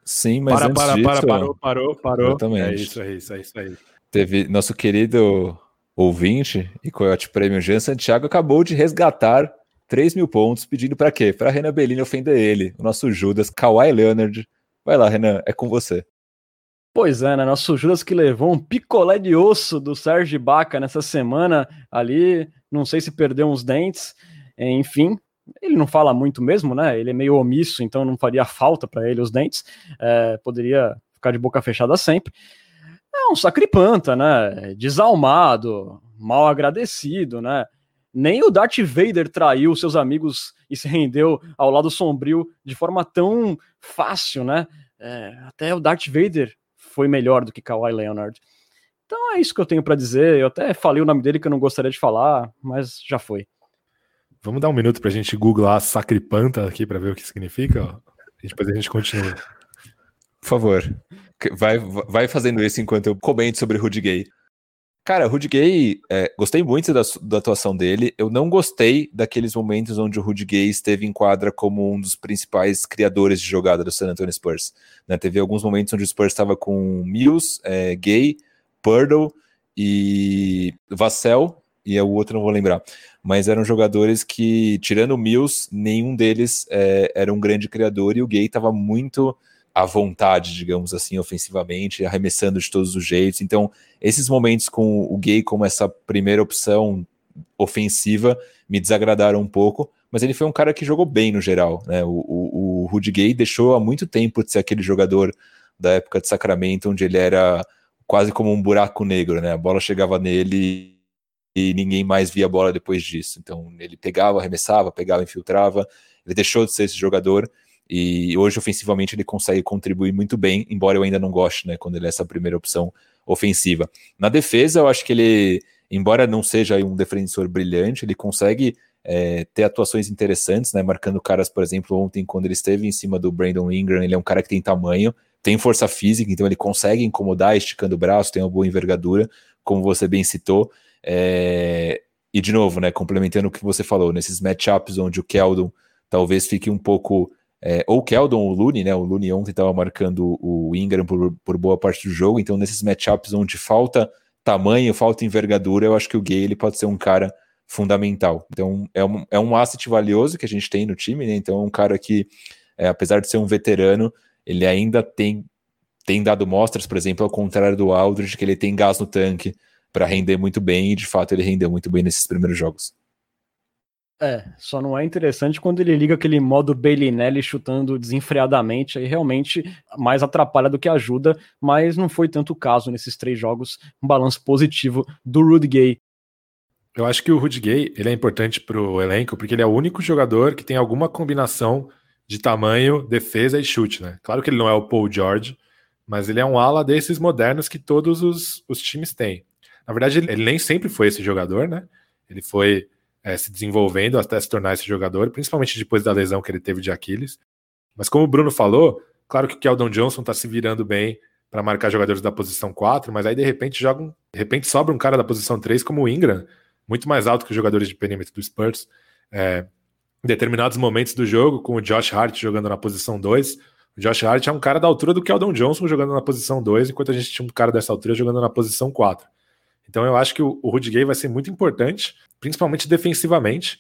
Sim, mas para, antes para, disso, para, parou, parou, parou. Exatamente. É isso, é isso, é isso aí. Teve nosso querido ouvinte e Coyote Prêmio Jean Santiago acabou de resgatar 3 mil pontos, pedindo para quê? Para Renan Bellini ofender ele, o nosso Judas, Kawhi Leonard. Vai lá, Renan, é com você. Pois é, né? Nosso Judas que levou um picolé de osso do Sérgio Baca nessa semana ali, não sei se perdeu uns dentes, enfim, ele não fala muito mesmo, né? Ele é meio omisso, então não faria falta para ele os dentes, é, poderia ficar de boca fechada sempre. É um sacripanta, né? Desalmado, mal agradecido, né? Nem o Darth Vader traiu seus amigos e se rendeu ao lado sombrio de forma tão fácil, né? É, até o Darth Vader foi melhor do que Kawhi Leonard. Então é isso que eu tenho para dizer. Eu até falei o nome dele que eu não gostaria de falar, mas já foi. Vamos dar um minuto para a gente googlar sacripanta aqui para ver o que significa? E depois a gente continua. Por favor, vai, vai fazendo isso enquanto eu comento sobre Rudy Gay. Cara, Rudy Gay, é, gostei muito da, da, atuação dele. Eu não gostei daqueles momentos onde o Rudy Gay esteve em quadra como um dos principais criadores de jogada do San Antonio Spurs. Né? Teve alguns momentos onde o Spurs estava com Mills, é, Gay, Purdle e Vassell, e o outro não vou lembrar. Mas eram jogadores que, tirando o Mills, nenhum deles é, era um grande criador e o Gay estava muito à vontade, digamos assim, ofensivamente, arremessando de todos os jeitos. Então, esses momentos com o Gay como essa primeira opção ofensiva me desagradaram um pouco, mas ele foi um cara que jogou bem no geral. Né? O, o, o Rudy Gay deixou há muito tempo de ser aquele jogador da época de Sacramento, onde ele era quase como um buraco negro, né? A bola chegava nele e ninguém mais via a bola depois disso. Então ele pegava, arremessava, pegava, infiltrava. Ele deixou de ser esse jogador e hoje, ofensivamente, ele consegue contribuir muito bem, embora eu ainda não goste, né, quando ele é essa primeira opção ofensiva. Na defesa, eu acho que ele, embora não seja um defensor brilhante, ele consegue é, ter atuações interessantes, né, marcando caras, por exemplo, ontem, quando ele esteve em cima do Brandon Ingram, ele é um cara que tem tamanho, tem força física, então ele consegue incomodar, esticando o braço, tem uma boa envergadura, como você bem citou. É... E, de novo, né, complementando o que você falou, nesses matchups onde o Keldon talvez fique um pouco é, ou Keldon ou Looney, né? O Looney ontem estava marcando o Ingram por, por, boa parte do jogo, então nesses matchups onde falta tamanho, falta envergadura, eu acho que o Gay ele pode ser um cara fundamental. Então é um, é um asset valioso que a gente tem no time, né? Então é um cara que, é, apesar de ser um veterano, ele ainda tem, tem dado mostras, por exemplo, ao contrário do Aldridge, que ele tem gás no tanque para render muito bem, e de fato ele rendeu muito bem nesses primeiros jogos. É, só não é interessante quando ele liga aquele modo Bellinelli chutando desenfreadamente, aí realmente mais atrapalha do que ajuda, mas não foi tanto o caso nesses três jogos, um balanço positivo do Rudy Gay. Eu acho que o Rudy Gay ele é importante para o elenco porque ele é o único jogador que tem alguma combinação de tamanho, defesa e chute, né? Claro que ele não é o Paul George, mas ele é um ala desses modernos que todos os, os times têm. Na verdade, ele, nem sempre foi esse jogador, né? Ele foi é, se desenvolvendo até se tornar esse jogador, principalmente depois da lesão que ele teve de Aquiles. Mas como o Bruno falou, claro que o Keldon Johnson está se virando bem para marcar jogadores da posição 4, mas aí de repente joga um, de repente sobra um cara da posição 3 como o Ingram, muito mais alto que os jogadores de perímetro do Spurs. É, em determinados momentos do jogo, com o Josh Hart jogando na posição 2, o Josh Hart é um cara da altura do Keldon Johnson jogando na posição 2, enquanto a gente tinha um cara dessa altura jogando na posição 4. Então eu acho que o, o Rudy Gay vai ser muito importante, principalmente defensivamente.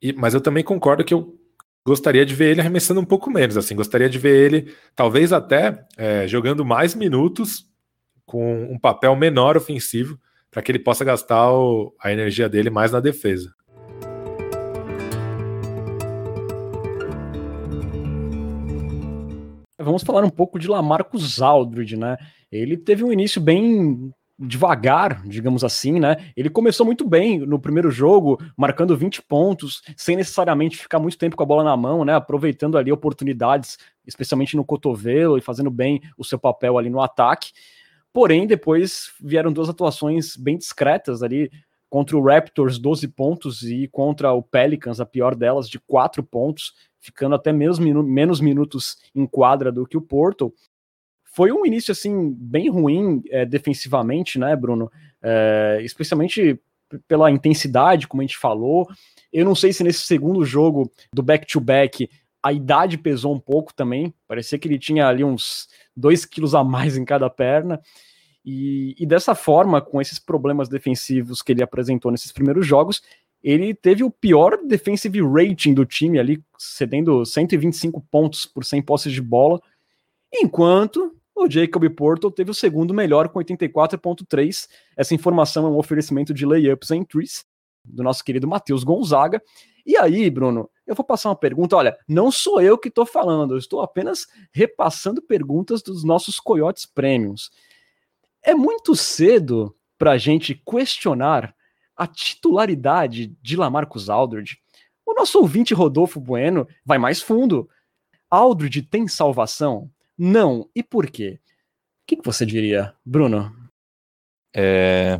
E, mas eu também concordo que eu gostaria de ver ele arremessando um pouco menos. Assim, gostaria de ver ele, talvez até é, jogando mais minutos com um papel menor ofensivo, para que ele possa gastar o, a energia dele mais na defesa. Vamos falar um pouco de Lamarcus Aldridge, né? Ele teve um início bem devagar, digamos assim, né? Ele começou muito bem no primeiro jogo, marcando 20 pontos, sem necessariamente ficar muito tempo com a bola na mão, né? Aproveitando ali oportunidades, especialmente no cotovelo e fazendo bem o seu papel ali no ataque. Porém, depois vieram duas atuações bem discretas ali contra o Raptors, 12 pontos, e contra o Pelicans, a pior delas, de 4 pontos, ficando até menos, minu menos minutos em quadra do que o Porto. Foi um início, assim, bem ruim é, defensivamente, né, Bruno? É, especialmente pela intensidade, como a gente falou. Eu não sei se nesse segundo jogo do back-to-back -back, a idade pesou um pouco também. Parecia que ele tinha ali uns 2 quilos a mais em cada perna. E, e, dessa forma, com esses problemas defensivos que ele apresentou nesses primeiros jogos, ele teve o pior defensive rating do time ali, cedendo 125 pontos por 100 posses de bola, enquanto o Jacob Porto teve o segundo melhor com 84.3. Essa informação é um oferecimento de layups and trees do nosso querido Matheus Gonzaga. E aí, Bruno, eu vou passar uma pergunta. Olha, não sou eu que estou falando, eu estou apenas repassando perguntas dos nossos coiotes prêmios. É muito cedo para a gente questionar a titularidade de Lamarcus Aldridge. O nosso ouvinte Rodolfo Bueno vai mais fundo. Aldridge tem salvação? Não. E por quê? O que, que você diria, Bruno? É,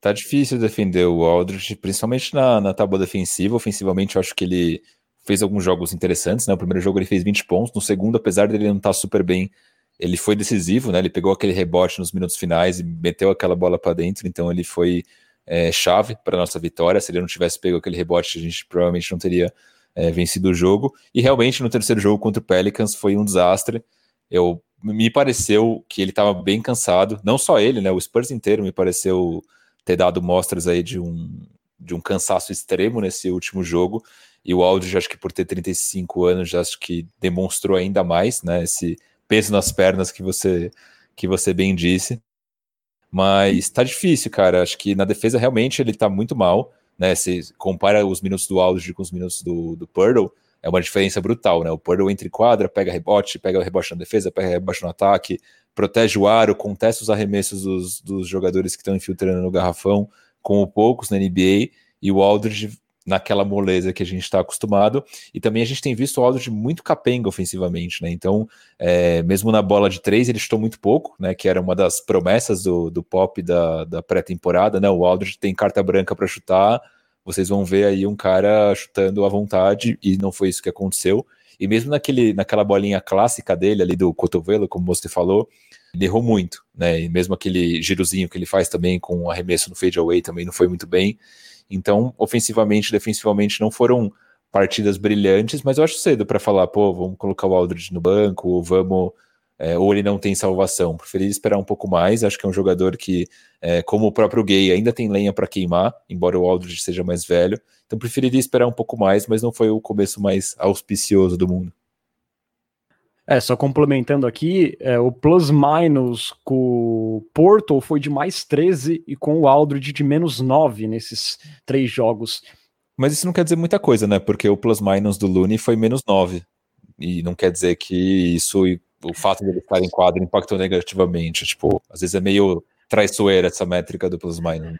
tá difícil defender o Aldridge, principalmente na, na tábua defensiva. Ofensivamente, eu acho que ele fez alguns jogos interessantes, né? O primeiro jogo ele fez 20 pontos, no segundo, apesar dele não estar tá super bem, ele foi decisivo, né? Ele pegou aquele rebote nos minutos finais e meteu aquela bola para dentro, então ele foi é, chave para nossa vitória. Se ele não tivesse pego aquele rebote, a gente provavelmente não teria é, vencido o jogo. E realmente no terceiro jogo contra o Pelicans foi um desastre. Eu me pareceu que ele estava bem cansado, não só ele, né? O Spurs inteiro me pareceu ter dado mostras aí de um, de um cansaço extremo nesse último jogo. E o Aldridge, acho que por ter 35 anos, já acho que demonstrou ainda mais, né? Esse peso nas pernas que você que você bem disse. Mas tá difícil, cara. Acho que na defesa realmente ele tá muito mal, né? Se compara os minutos do Aldridge com os minutos do, do Purdle, é uma diferença brutal, né? O Purdle entra em quadra, pega rebote, pega o rebote na defesa, pega rebote no ataque, protege o aro, contesta os arremessos dos, dos jogadores que estão infiltrando no garrafão, como poucos na NBA, e o Aldridge naquela moleza que a gente está acostumado. E também a gente tem visto o Aldridge muito capenga ofensivamente, né? Então, é, mesmo na bola de três, ele chutou muito pouco, né? Que era uma das promessas do, do pop da, da pré-temporada, né? O Aldridge tem carta branca para chutar. Vocês vão ver aí um cara chutando à vontade, e não foi isso que aconteceu. E mesmo naquele, naquela bolinha clássica dele ali do cotovelo, como você falou, ele errou muito, né? E mesmo aquele girozinho que ele faz também com arremesso no fade away também não foi muito bem. Então, ofensivamente, defensivamente não foram partidas brilhantes, mas eu acho cedo para falar, pô, vamos colocar o Aldridge no banco, ou vamos é, ou ele não tem salvação. Preferi esperar um pouco mais. Acho que é um jogador que, é, como o próprio Gay, ainda tem lenha para queimar, embora o Aldridge seja mais velho. Então preferiria esperar um pouco mais, mas não foi o começo mais auspicioso do mundo. É, só complementando aqui, é, o plus-minus com o Porto foi de mais 13 e com o Aldridge de menos 9 nesses três jogos. Mas isso não quer dizer muita coisa, né? Porque o plus-minus do Looney foi menos 9. E não quer dizer que isso o fato dele estar em quadro impactou negativamente. Tipo, às vezes é meio traiçoeira essa métrica do plus minus.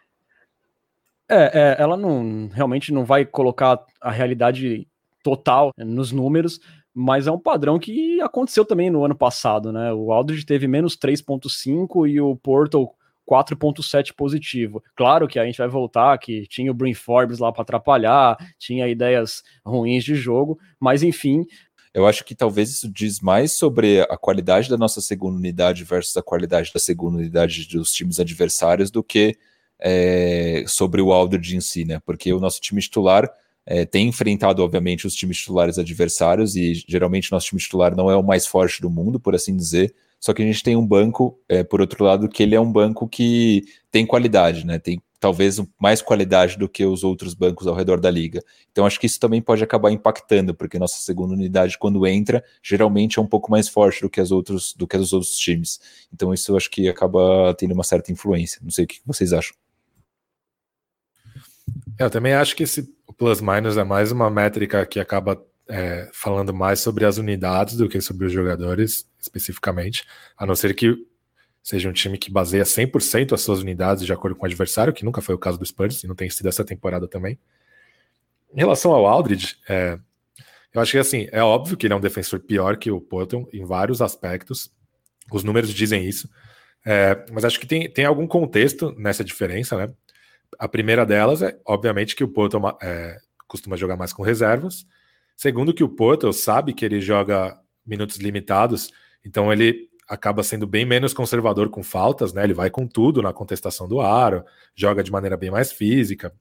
É, é, ela não realmente não vai colocar a realidade total nos números, mas é um padrão que aconteceu também no ano passado, né? O Aldridge teve menos 3.5 e o Porto 4.7 positivo. Claro que a gente vai voltar que tinha o Brin Forbes lá para atrapalhar, tinha ideias ruins de jogo, mas enfim, eu acho que talvez isso diz mais sobre a qualidade da nossa segunda unidade versus a qualidade da segunda unidade dos times adversários do que é, sobre o Aldridge em si, né? Porque o nosso time titular é, tem enfrentado, obviamente, os times titulares adversários e geralmente nosso time titular não é o mais forte do mundo, por assim dizer. Só que a gente tem um banco, é, por outro lado, que ele é um banco que tem qualidade, né? Tem talvez mais qualidade do que os outros bancos ao redor da liga. Então acho que isso também pode acabar impactando, porque nossa segunda unidade quando entra, geralmente é um pouco mais forte do que as outros do que os outros times. Então isso acho que acaba tendo uma certa influência. Não sei o que vocês acham. É, eu também acho que esse plus minus é mais uma métrica que acaba é, falando mais sobre as unidades do que sobre os jogadores especificamente, a não ser que seja um time que baseia 100% as suas unidades de acordo com o adversário, que nunca foi o caso do Spurs e não tem sido essa temporada também. Em relação ao Aldridge, é, eu acho que assim, é óbvio que ele é um defensor pior que o Porton em vários aspectos. Os números dizem isso. É, mas acho que tem, tem algum contexto nessa diferença, né? A primeira delas é, obviamente, que o Porton é, costuma jogar mais com reservas. Segundo, que o Porto sabe que ele joga minutos limitados, então ele acaba sendo bem menos conservador com faltas, né? Ele vai com tudo na contestação do aro, joga de maneira bem mais física.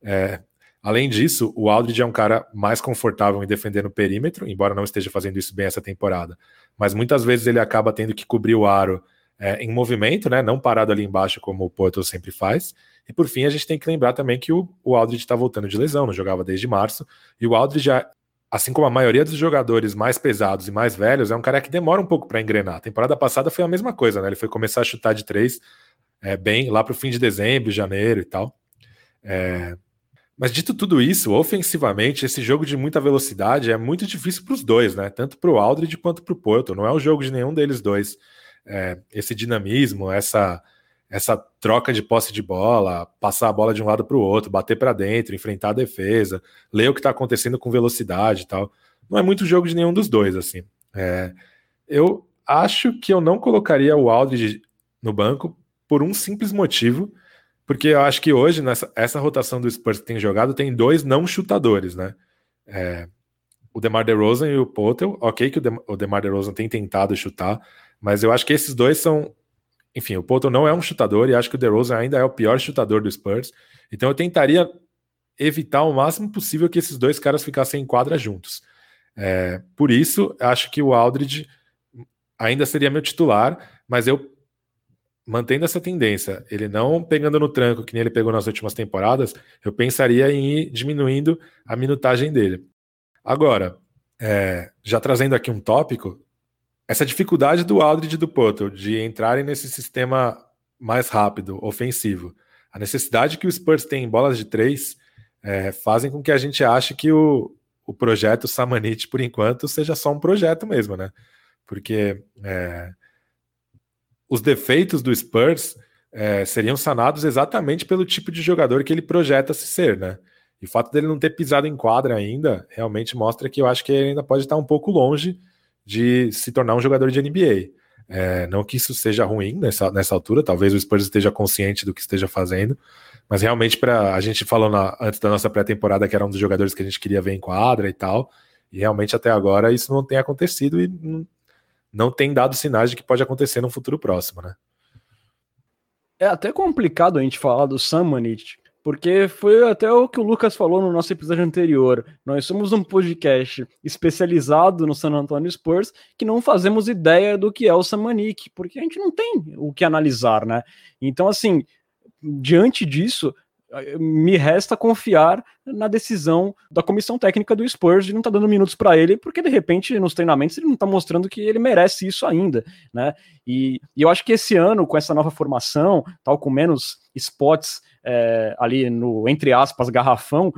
É, além disso, o Aldridge é um cara mais confortável em defender no perímetro, embora não esteja fazendo isso bem essa temporada. Mas muitas vezes ele acaba tendo que cobrir o aro é, em movimento, né? Não parado ali embaixo como o Porto sempre faz. E por fim, a gente tem que lembrar também que o, o Aldridge está voltando de lesão, não jogava desde março. E o Aldridge, assim como a maioria dos jogadores mais pesados e mais velhos, é um cara que demora um pouco para engrenar. A temporada passada foi a mesma coisa, né? Ele foi começar a chutar de três é, bem lá para o fim de dezembro, janeiro e tal. É... Mas dito tudo isso, ofensivamente, esse jogo de muita velocidade é muito difícil para os dois, né? Tanto para o Aldridge quanto para o Porto. Não é um jogo de nenhum deles dois. É, esse dinamismo, essa essa troca de posse de bola, passar a bola de um lado para o outro, bater para dentro, enfrentar a defesa, ler o que está acontecendo com velocidade e tal. Não é muito jogo de nenhum dos dois, assim. É, eu acho que eu não colocaria o Aldridge no banco por um simples motivo, porque eu acho que hoje, nessa essa rotação do Spurs que tem jogado, tem dois não chutadores, né? É, o DeMar DeRozan e o Potel. Ok que o, De o DeMar DeRozan tem tentado chutar, mas eu acho que esses dois são enfim, o Poulton não é um chutador e acho que o DeRozan ainda é o pior chutador do Spurs. Então eu tentaria evitar o máximo possível que esses dois caras ficassem em quadra juntos. É, por isso, acho que o Aldridge ainda seria meu titular, mas eu mantendo essa tendência, ele não pegando no tranco que nem ele pegou nas últimas temporadas, eu pensaria em ir diminuindo a minutagem dele. Agora, é, já trazendo aqui um tópico, essa dificuldade do Aldridge e do Potter de entrarem nesse sistema mais rápido, ofensivo, a necessidade que o Spurs tem em bolas de três é, fazem com que a gente ache que o, o projeto Samanit, por enquanto, seja só um projeto mesmo, né? Porque é, os defeitos do Spurs é, seriam sanados exatamente pelo tipo de jogador que ele projeta se ser, né? E o fato dele não ter pisado em quadra ainda realmente mostra que eu acho que ele ainda pode estar um pouco longe de se tornar um jogador de NBA. É, não que isso seja ruim nessa, nessa altura, talvez o Spurs esteja consciente do que esteja fazendo, mas realmente para a gente falou na, antes da nossa pré-temporada que era um dos jogadores que a gente queria ver em quadra e tal, e realmente até agora isso não tem acontecido e não, não tem dado sinais de que pode acontecer no futuro próximo, né? É até complicado a gente falar do Sam Manich, porque foi até o que o Lucas falou no nosso episódio anterior. Nós somos um podcast especializado no San Antonio Spurs que não fazemos ideia do que é o Samanik, porque a gente não tem o que analisar, né? Então, assim, diante disso, me resta confiar na decisão da comissão técnica do Spurs de não estar tá dando minutos para ele, porque de repente nos treinamentos ele não está mostrando que ele merece isso ainda, né? E, e, eu acho que esse ano, com essa nova formação, tal com menos spots é, ali no, entre aspas, garrafão,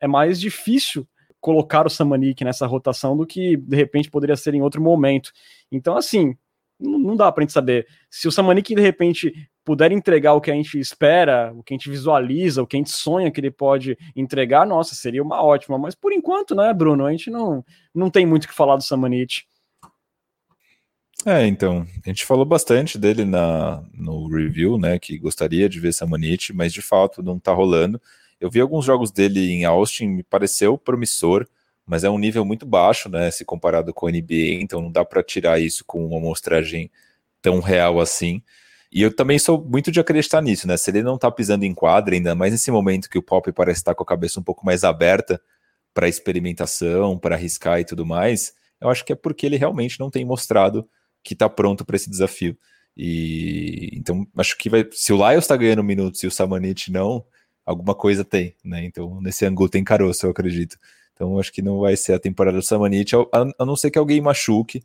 é mais difícil colocar o Samanik nessa rotação do que de repente poderia ser em outro momento. Então, assim, não, dá pra gente saber. Se o Samanik de repente puder entregar o que a gente espera, o que a gente visualiza, o que a gente sonha que ele pode entregar, nossa, seria uma ótima. Mas por enquanto, né, Bruno? A gente não, não tem muito o que falar do Samanit. É, então, a gente falou bastante dele na, no review, né, que gostaria de ver Samanit, mas de fato não tá rolando. Eu vi alguns jogos dele em Austin, me pareceu promissor, mas é um nível muito baixo, né, se comparado com a NBA, então não dá para tirar isso com uma amostragem tão real assim. E eu também sou muito de acreditar nisso, né, se ele não tá pisando em quadra, ainda mais nesse momento que o Pop parece estar com a cabeça um pouco mais aberta para experimentação, para arriscar e tudo mais, eu acho que é porque ele realmente não tem mostrado que está pronto para esse desafio. E então acho que vai, se o Lyles está ganhando minutos e o Samanit não, alguma coisa tem, né? Então nesse ângulo tem caroço, eu acredito. Então acho que não vai ser a temporada do Samanit, a, a não ser que alguém machuque.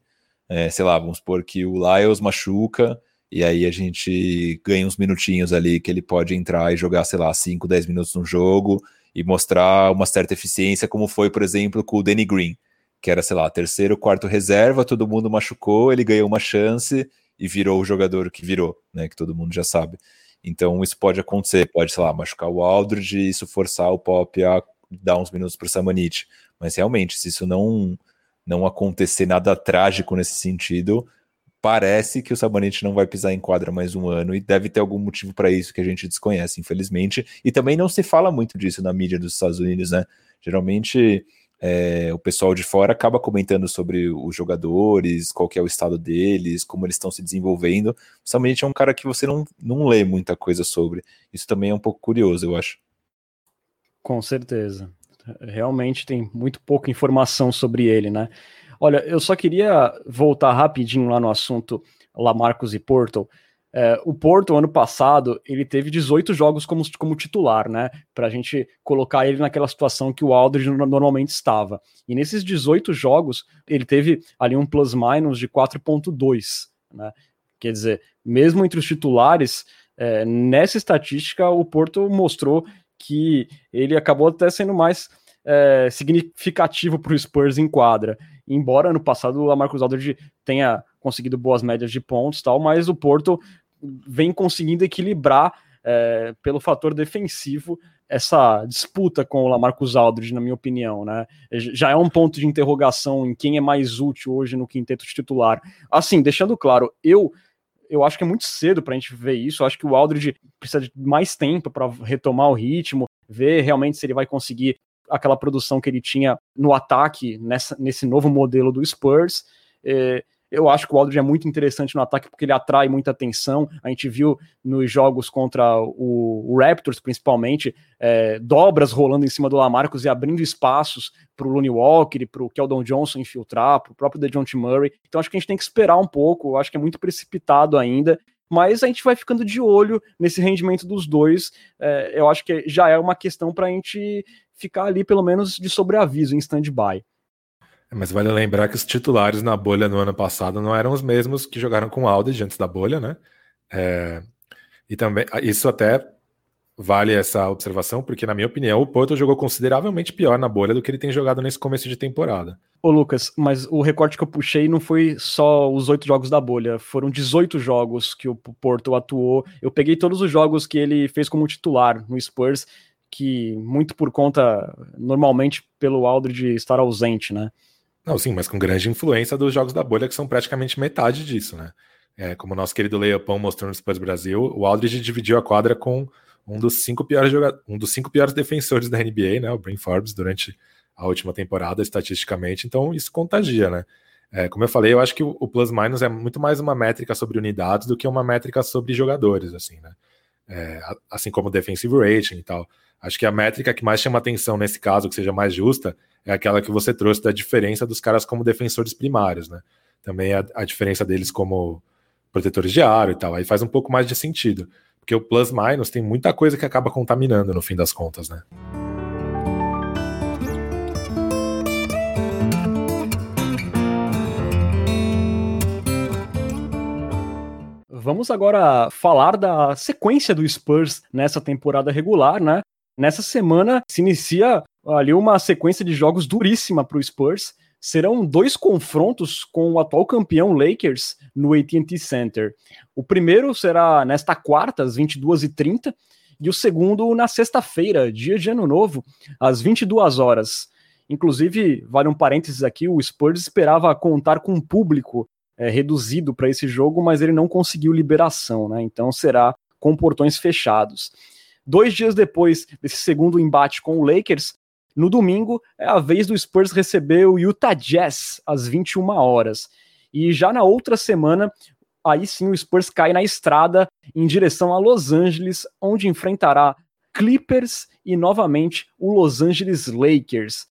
É, sei lá, vamos supor que o Lyles machuca e aí a gente ganha uns minutinhos ali que ele pode entrar e jogar, sei lá, 5, 10 minutos no jogo e mostrar uma certa eficiência, como foi, por exemplo, com o Danny Green que era, sei lá, terceiro, quarto reserva, todo mundo machucou, ele ganhou uma chance e virou o jogador que virou, né? Que todo mundo já sabe. Então isso pode acontecer, pode, sei lá, machucar o Aldridge e isso forçar o Pop a dar uns minutos para o Samanit. Mas realmente, se isso não não acontecer nada trágico nesse sentido, parece que o Samanit não vai pisar em quadra mais um ano e deve ter algum motivo para isso que a gente desconhece, infelizmente. E também não se fala muito disso na mídia dos Estados Unidos, né? Geralmente é, o pessoal de fora acaba comentando sobre os jogadores, qual que é o estado deles, como eles estão se desenvolvendo. Somente é um cara que você não, não lê muita coisa sobre. Isso também é um pouco curioso, eu acho. Com certeza. Realmente tem muito pouca informação sobre ele, né? Olha, eu só queria voltar rapidinho lá no assunto Lamarcus e Portal. É, o Porto, ano passado, ele teve 18 jogos como, como titular, né? Pra gente colocar ele naquela situação que o Aldridge normalmente estava. E nesses 18 jogos, ele teve ali um plus-minus de 4,2, né? Quer dizer, mesmo entre os titulares, é, nessa estatística, o Porto mostrou que ele acabou até sendo mais é, significativo para o Spurs em quadra. Embora ano passado o Marcos Aldridge tenha conseguido boas médias de pontos tal, mas o Porto vem conseguindo equilibrar é, pelo fator defensivo essa disputa com o Lamarcus Aldridge, na minha opinião, né? Já é um ponto de interrogação em quem é mais útil hoje no quinteto titular. Assim, deixando claro, eu eu acho que é muito cedo para a gente ver isso. Eu acho que o Aldridge precisa de mais tempo para retomar o ritmo, ver realmente se ele vai conseguir aquela produção que ele tinha no ataque nessa, nesse novo modelo do Spurs. É, eu acho que o Aldridge é muito interessante no ataque porque ele atrai muita atenção. A gente viu nos jogos contra o, o Raptors, principalmente, é, dobras rolando em cima do Lamarcus e abrindo espaços para o Looney Walker, para o Keldon Johnson infiltrar, para o próprio DeJounte Murray. Então acho que a gente tem que esperar um pouco. Acho que é muito precipitado ainda. Mas a gente vai ficando de olho nesse rendimento dos dois. É, eu acho que já é uma questão para a gente ficar ali, pelo menos, de sobreaviso, em stand-by. É, mas vale lembrar que os titulares na bolha no ano passado não eram os mesmos que jogaram com o Aldridge antes da bolha, né? É, e também isso até vale essa observação, porque na minha opinião o Porto jogou consideravelmente pior na bolha do que ele tem jogado nesse começo de temporada. Ô Lucas, mas o recorte que eu puxei não foi só os oito jogos da bolha, foram 18 jogos que o Porto atuou. Eu peguei todos os jogos que ele fez como titular no Spurs, que muito por conta, normalmente, pelo Aldridge estar ausente, né? Não, sim, mas com grande influência dos jogos da bolha, que são praticamente metade disso, né? É, como o nosso querido Leopão mostrou no Spurs Brasil, o Aldridge dividiu a quadra com um dos cinco piores jogadores, um dos cinco piores defensores da NBA, né? O Brin Forbes, durante a última temporada, estatisticamente, então isso contagia, né? É, como eu falei, eu acho que o, o plus minus é muito mais uma métrica sobre unidades do que uma métrica sobre jogadores, assim, né? É, assim como defensive rating e tal. Acho que a métrica que mais chama atenção nesse caso, que seja mais justa, é aquela que você trouxe da diferença dos caras como defensores primários, né? Também a, a diferença deles como protetores de aro e tal. Aí faz um pouco mais de sentido. Porque o plus minus tem muita coisa que acaba contaminando no fim das contas, né? Vamos agora falar da sequência do Spurs nessa temporada regular, né? Nessa semana se inicia ali uma sequência de jogos duríssima para o Spurs. Serão dois confrontos com o atual campeão Lakers no AT&T Center. O primeiro será nesta quarta, às 22h30, e o segundo na sexta-feira, dia de Ano Novo, às 22 horas. Inclusive, vale um parênteses aqui, o Spurs esperava contar com um público é, reduzido para esse jogo, mas ele não conseguiu liberação, né? Então será com portões fechados. Dois dias depois desse segundo embate com o Lakers, no domingo é a vez do Spurs receber o Utah Jazz às 21 horas. E já na outra semana, aí sim o Spurs cai na estrada em direção a Los Angeles, onde enfrentará Clippers e novamente o Los Angeles Lakers.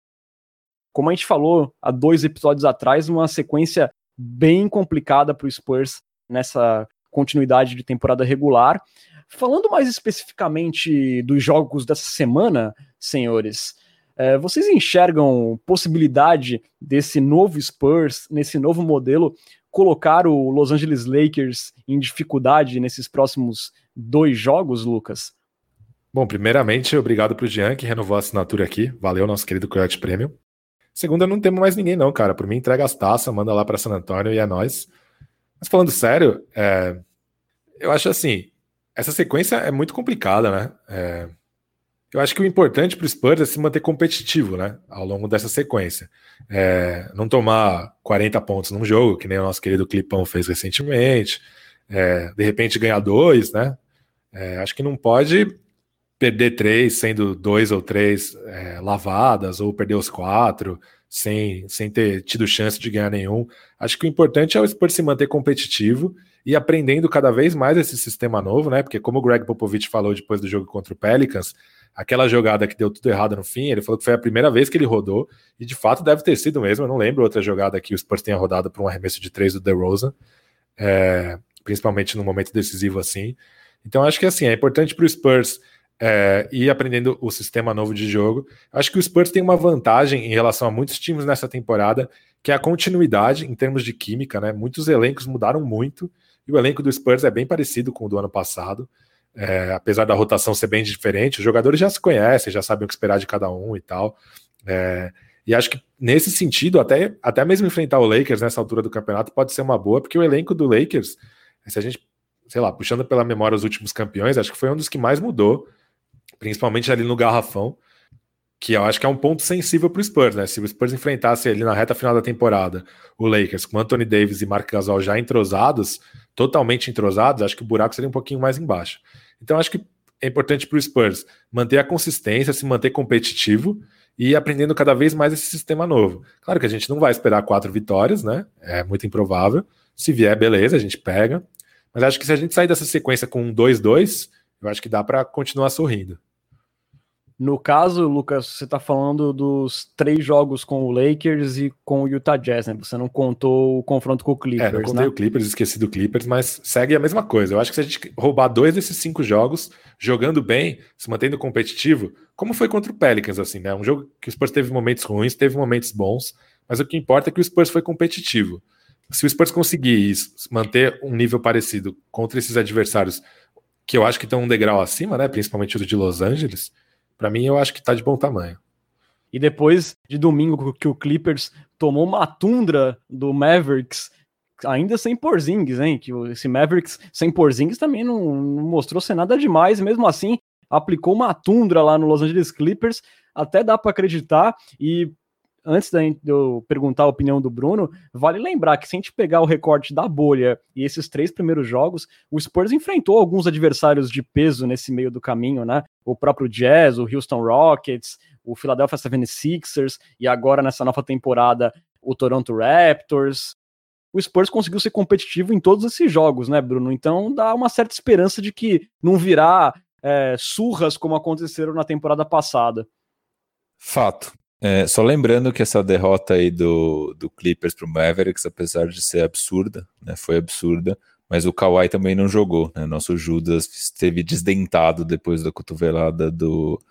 Como a gente falou há dois episódios atrás, uma sequência bem complicada para o Spurs nessa continuidade de temporada regular. Falando mais especificamente dos jogos dessa semana, senhores, é, vocês enxergam possibilidade desse novo Spurs, nesse novo modelo, colocar o Los Angeles Lakers em dificuldade nesses próximos dois jogos, Lucas? Bom, primeiramente, obrigado pro Jean que renovou a assinatura aqui. Valeu, nosso querido Coyote Premium. Segunda, não temos mais ninguém, não, cara. Por mim, entrega as taças, manda lá para San Antônio e é nós. Mas falando sério, é... eu acho assim, essa sequência é muito complicada, né? É, eu acho que o importante para o Spurs é se manter competitivo, né? Ao longo dessa sequência. É, não tomar 40 pontos num jogo, que nem o nosso querido Clipão fez recentemente. É, de repente ganhar dois, né? É, acho que não pode perder três, sendo dois ou três é, lavadas, ou perder os quatro, sem, sem ter tido chance de ganhar nenhum. Acho que o importante é o Spurs se manter competitivo e aprendendo cada vez mais esse sistema novo, né? Porque como o Greg Popovich falou depois do jogo contra o Pelicans, aquela jogada que deu tudo errado no fim, ele falou que foi a primeira vez que ele rodou, e de fato deve ter sido mesmo. Eu não lembro outra jogada que o Spurs tenha rodado para um arremesso de três do DeRozan. É, principalmente no momento decisivo assim. Então acho que assim, é importante para o Spurs é, ir aprendendo o sistema novo de jogo. Acho que o Spurs tem uma vantagem em relação a muitos times nessa temporada, que é a continuidade em termos de química, né? Muitos elencos mudaram muito e o elenco do Spurs é bem parecido com o do ano passado. É, apesar da rotação ser bem diferente, os jogadores já se conhecem, já sabem o que esperar de cada um e tal. É, e acho que nesse sentido, até, até mesmo enfrentar o Lakers nessa altura do campeonato pode ser uma boa, porque o elenco do Lakers, se a gente, sei lá, puxando pela memória os últimos campeões, acho que foi um dos que mais mudou, principalmente ali no garrafão, que eu acho que é um ponto sensível para o Spurs, né? Se o Spurs enfrentasse ali na reta final da temporada o Lakers com Anthony Davis e Mark Gasol já entrosados, totalmente entrosados, acho que o buraco seria um pouquinho mais embaixo. Então acho que é importante para o Spurs manter a consistência, se manter competitivo e aprendendo cada vez mais esse sistema novo. Claro que a gente não vai esperar quatro vitórias, né? É muito improvável. Se vier, beleza, a gente pega. Mas acho que se a gente sair dessa sequência com um 2-2, eu acho que dá para continuar sorrindo. No caso, Lucas, você está falando dos três jogos com o Lakers e com o Utah Jazz, né? Você não contou o confronto com o Clippers, É, não contei né? o Clippers, esqueci do Clippers, mas segue a mesma coisa. Eu acho que se a gente roubar dois desses cinco jogos, jogando bem, se mantendo competitivo, como foi contra o Pelicans, assim, né? Um jogo que o Spurs teve momentos ruins, teve momentos bons, mas o que importa é que o Spurs foi competitivo. Se o Spurs conseguir isso, manter um nível parecido contra esses adversários, que eu acho que estão um degrau acima, né? Principalmente os de Los Angeles, para mim eu acho que tá de bom tamanho. E depois de domingo que o Clippers tomou uma tundra do Mavericks, ainda sem Porzingis, hein? Que esse Mavericks sem Porzingis também não, não mostrou ser nada demais, mesmo assim aplicou uma tundra lá no Los Angeles Clippers, até dá para acreditar e antes de eu perguntar a opinião do Bruno, vale lembrar que se a gente pegar o recorte da bolha e esses três primeiros jogos, o Spurs enfrentou alguns adversários de peso nesse meio do caminho, né? O próprio Jazz, o Houston Rockets, o Philadelphia 76ers e agora nessa nova temporada o Toronto Raptors. O Spurs conseguiu ser competitivo em todos esses jogos, né, Bruno? Então dá uma certa esperança de que não virá é, surras como aconteceram na temporada passada. Fato. É, só lembrando que essa derrota aí do, do Clippers pro Mavericks, apesar de ser absurda, né, foi absurda, mas o Kawhi também não jogou, né, nosso Judas esteve desdentado depois da cotovelada do,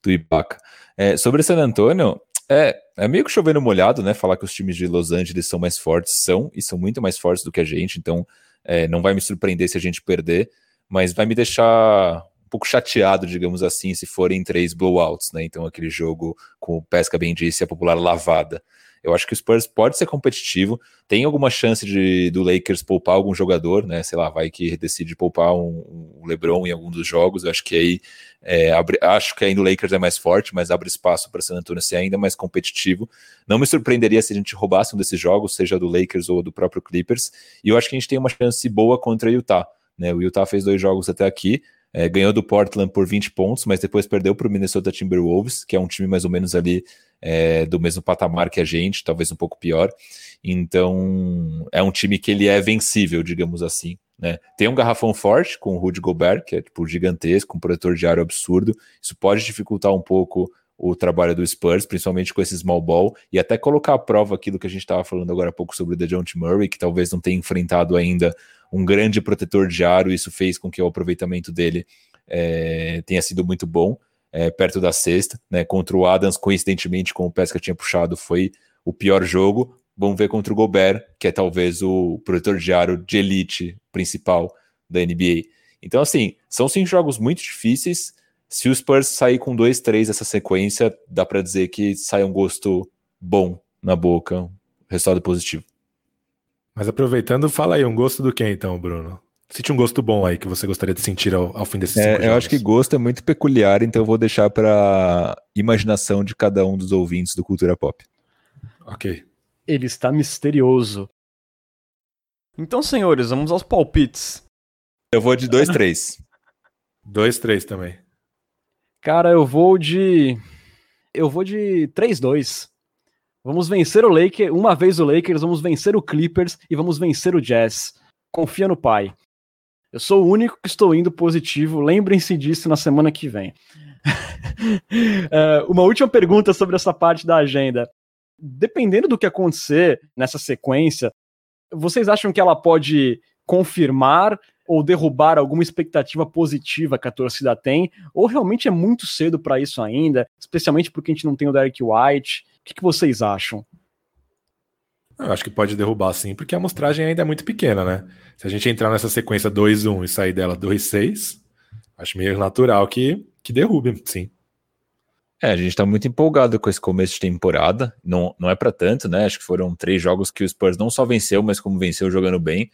do Ibaka. É, sobre San Antonio, é, é meio que chovendo molhado, né, falar que os times de Los Angeles são mais fortes, são, e são muito mais fortes do que a gente, então é, não vai me surpreender se a gente perder, mas vai me deixar um pouco chateado, digamos assim, se forem três blowouts, né? Então, aquele jogo, com o Pesca bem disse, a popular lavada. Eu acho que o Spurs pode ser competitivo, tem alguma chance de do Lakers poupar algum jogador, né? Sei lá, vai que decide poupar um, um LeBron em algum dos jogos. Eu acho que aí é, abre, acho que ainda o Lakers é mais forte, mas abre espaço para San Antonio ser ainda mais competitivo. Não me surpreenderia se a gente roubasse um desses jogos, seja do Lakers ou do próprio Clippers. E eu acho que a gente tem uma chance boa contra o Utah. Né? O Utah fez dois jogos até aqui. É, ganhou do Portland por 20 pontos, mas depois perdeu para o Minnesota Timberwolves, que é um time mais ou menos ali é, do mesmo patamar que a gente, talvez um pouco pior. Então é um time que ele é vencível, digamos assim. Né? Tem um garrafão forte com o Rudy Gobert, que é tipo gigantesco, um protetor de aro absurdo. Isso pode dificultar um pouco o trabalho do Spurs, principalmente com esse small ball, e até colocar à prova aquilo que a gente estava falando agora há pouco sobre o DeJounte Murray, que talvez não tenha enfrentado ainda um grande protetor de aro, isso fez com que o aproveitamento dele é, tenha sido muito bom, é, perto da sexta, né, contra o Adams, coincidentemente com o Pesca tinha puxado, foi o pior jogo, vamos ver contra o Gobert, que é talvez o protetor de aro de elite principal da NBA. Então, assim, são cinco jogos muito difíceis, se o Spurs sair com 2-3 essa sequência, dá para dizer que sai um gosto bom na boca, um resultado positivo. Mas aproveitando, fala aí, um gosto do que então, Bruno? Cite um gosto bom aí que você gostaria de sentir ao, ao fim desses é, Eu acho que gosto é muito peculiar, então eu vou deixar para imaginação de cada um dos ouvintes do Cultura Pop. Ok. Ele está misterioso. Então, senhores, vamos aos palpites. Eu vou de 2-3. 2-3 também. Cara, eu vou de. Eu vou de 3-2. Vamos vencer o Lakers, uma vez o Lakers, vamos vencer o Clippers e vamos vencer o Jazz. Confia no pai. Eu sou o único que estou indo positivo, lembrem-se disso na semana que vem. uh, uma última pergunta sobre essa parte da agenda. Dependendo do que acontecer nessa sequência, vocês acham que ela pode confirmar ou derrubar alguma expectativa positiva que a torcida tem, ou realmente é muito cedo para isso ainda, especialmente porque a gente não tem o Derek White. O que, que vocês acham? Eu acho que pode derrubar sim, porque a amostragem ainda é muito pequena, né? Se a gente entrar nessa sequência 2-1 e sair dela 2-6, acho meio natural que, que derrube, sim. É, a gente tá muito empolgado com esse começo de temporada. Não, não é para tanto, né? Acho que foram três jogos que o Spurs não só venceu, mas como venceu jogando bem.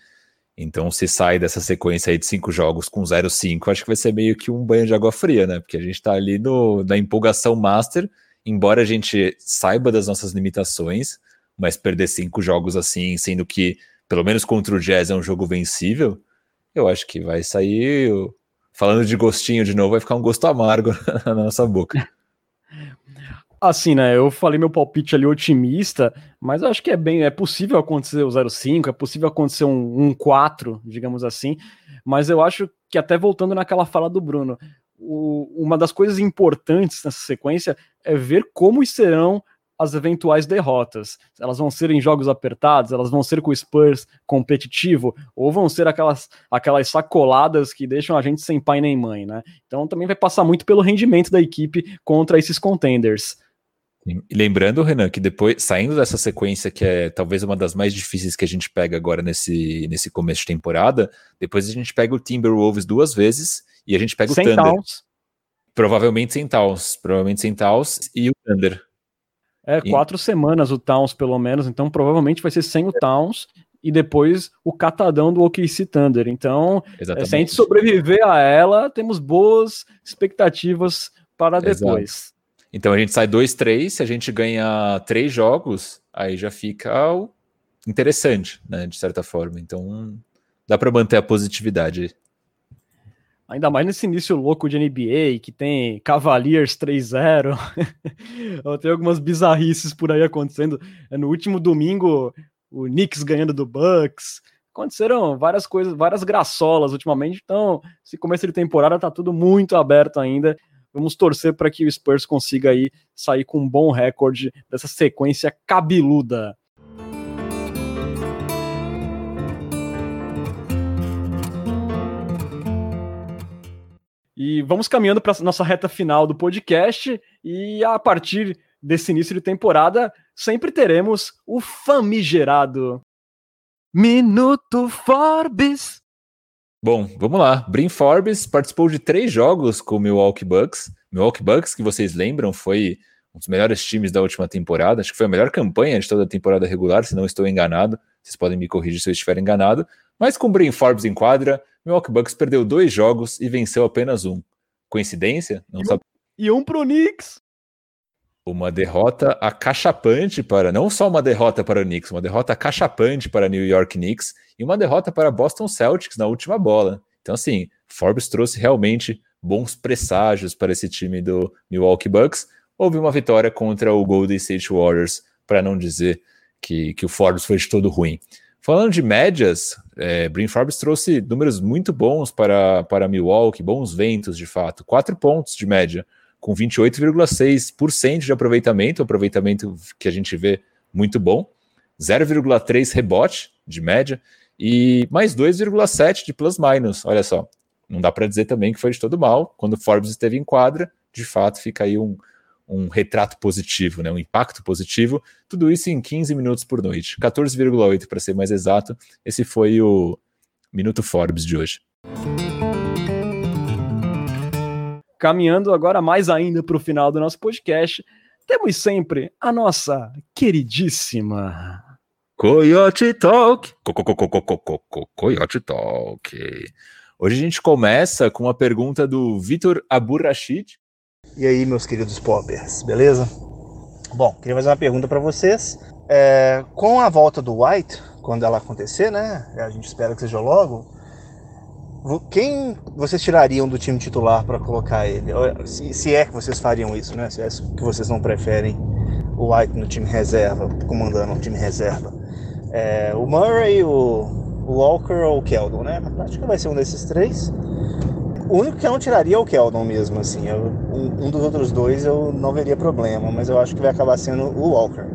Então, se sai dessa sequência aí de cinco jogos com 0-5, acho que vai ser meio que um banho de água fria, né? Porque a gente tá ali no, na empolgação master, embora a gente saiba das nossas limitações, mas perder cinco jogos assim, sendo que, pelo menos contra o Jazz, é um jogo vencível, eu acho que vai sair. Falando de gostinho de novo, vai ficar um gosto amargo na nossa boca. Assim, né? Eu falei meu palpite ali otimista, mas acho que é bem, é possível acontecer o 0,5, é possível acontecer um, um 4, digamos assim. Mas eu acho que até voltando naquela fala do Bruno, o, uma das coisas importantes nessa sequência é ver como serão as eventuais derrotas. Elas vão ser em jogos apertados, elas vão ser com o Spurs competitivo, ou vão ser aquelas, aquelas sacoladas que deixam a gente sem pai nem mãe, né? Então também vai passar muito pelo rendimento da equipe contra esses contenders. E lembrando, Renan, que depois, saindo dessa sequência que é talvez uma das mais difíceis que a gente pega agora nesse, nesse começo de temporada, depois a gente pega o Timberwolves duas vezes e a gente pega sem o Thunder. Towns. Provavelmente sem Towns, provavelmente sem Towns e o Thunder. É, e... quatro semanas o Towns, pelo menos, então provavelmente vai ser sem o Towns e depois o catadão do OKC Thunder. Então, Exatamente. se a gente sobreviver a ela, temos boas expectativas para depois. Exato. Então a gente sai 2-3, se a gente ganha três jogos, aí já fica interessante, né, de certa forma. Então dá para manter a positividade. Ainda mais nesse início louco de NBA, que tem Cavaliers 3-0. tem algumas bizarrices por aí acontecendo. No último domingo, o Knicks ganhando do Bucks. Aconteceram várias coisas, várias graçolas ultimamente. Então, esse começo de temporada tá tudo muito aberto ainda. Vamos torcer para que o Spurs consiga aí sair com um bom recorde dessa sequência cabeluda. E vamos caminhando para nossa reta final do podcast e a partir desse início de temporada sempre teremos o famigerado Minuto Forbes. Bom, vamos lá. Brin Forbes participou de três jogos com o Milwaukee Bucks. Milwaukee Bucks, que vocês lembram, foi um dos melhores times da última temporada. Acho que foi a melhor campanha de toda a temporada regular, se não estou enganado. Vocês podem me corrigir se eu estiver enganado. Mas com Brin Forbes em quadra, Milwaukee Bucks perdeu dois jogos e venceu apenas um. Coincidência? Não e sabe. Um, e um pro Knicks. Uma derrota acachapante para, não só uma derrota para o Knicks, uma derrota acachapante para New York Knicks e uma derrota para Boston Celtics na última bola. Então, assim, Forbes trouxe realmente bons presságios para esse time do Milwaukee Bucks. Houve uma vitória contra o Golden State Warriors, para não dizer que, que o Forbes foi de todo ruim. Falando de médias, é, Brin Forbes trouxe números muito bons para, para Milwaukee, bons ventos de fato, quatro pontos de média com 28,6% de aproveitamento, aproveitamento que a gente vê muito bom, 0,3 rebote de média e mais 2,7 de plus-minus. Olha só, não dá para dizer também que foi de todo mal. Quando Forbes esteve em quadra, de fato fica aí um, um retrato positivo, né? um impacto positivo. Tudo isso em 15 minutos por noite, 14,8 para ser mais exato. Esse foi o Minuto Forbes de hoje. Caminhando agora mais ainda para o final do nosso podcast, temos sempre a nossa queridíssima Coyote Talk. Coyote Talk. Hoje a gente começa com uma pergunta do Vitor Aburrachid. E aí, meus queridos poppers, beleza? Bom, queria fazer uma pergunta para vocês. É, com a volta do White, quando ela acontecer, né? A gente espera que seja logo. Quem vocês tirariam do time titular para colocar ele? Se, se, é que vocês fariam isso, né? Se é que vocês não preferem o White no time reserva, comandando o time reserva. É, o Murray, o, Walker ou o Keldon, né? Acho que vai ser um desses três. O único que eu não tiraria é o Keldon mesmo, assim. Eu, um, um, dos outros dois eu não veria problema, mas eu acho que vai acabar sendo o Walker.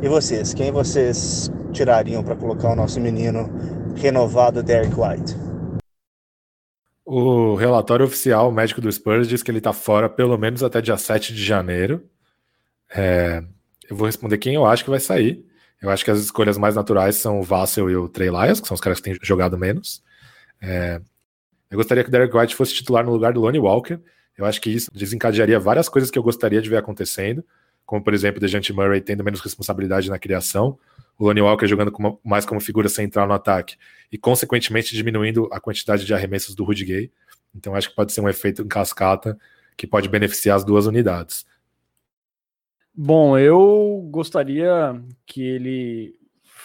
E vocês? Quem vocês tirariam para colocar o nosso menino renovado Derek White? O relatório oficial médico do Spurs diz que ele está fora pelo menos até dia 7 de janeiro. É, eu vou responder quem eu acho que vai sair. Eu acho que as escolhas mais naturais são o Vassell e o Trey Lyles, que são os caras que têm jogado menos. É, eu gostaria que o Derek White fosse titular no lugar do Lonnie Walker. Eu acho que isso desencadearia várias coisas que eu gostaria de ver acontecendo, como por exemplo, o Dejante Murray tendo menos responsabilidade na criação, o Lonnie Walker jogando como, mais como figura central no ataque e, consequentemente, diminuindo a quantidade de arremessos do Rudy Gay. Então, acho que pode ser um efeito em cascata que pode beneficiar as duas unidades. Bom, eu gostaria que ele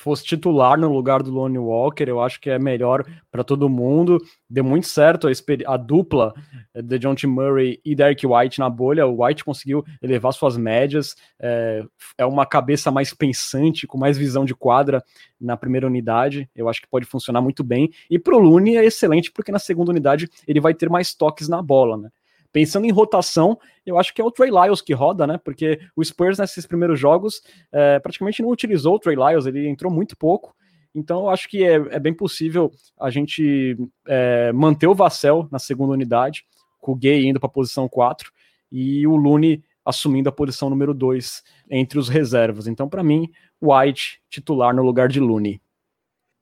fosse titular no lugar do Lonnie Walker, eu acho que é melhor para todo mundo. Deu muito certo a, a dupla eh, de John T. Murray e Derek White na bolha. O White conseguiu elevar suas médias, é, é uma cabeça mais pensante, com mais visão de quadra na primeira unidade. Eu acho que pode funcionar muito bem. E para o Looney é excelente, porque na segunda unidade ele vai ter mais toques na bola, né? Pensando em rotação, eu acho que é o Trey Lyles que roda, né? Porque o Spurs nesses primeiros jogos é, praticamente não utilizou o Trey Lyles, ele entrou muito pouco. Então eu acho que é, é bem possível a gente é, manter o Vassell na segunda unidade, com o Gay indo para a posição 4 e o Looney assumindo a posição número 2 entre os reservas. Então, para mim, White titular no lugar de Looney.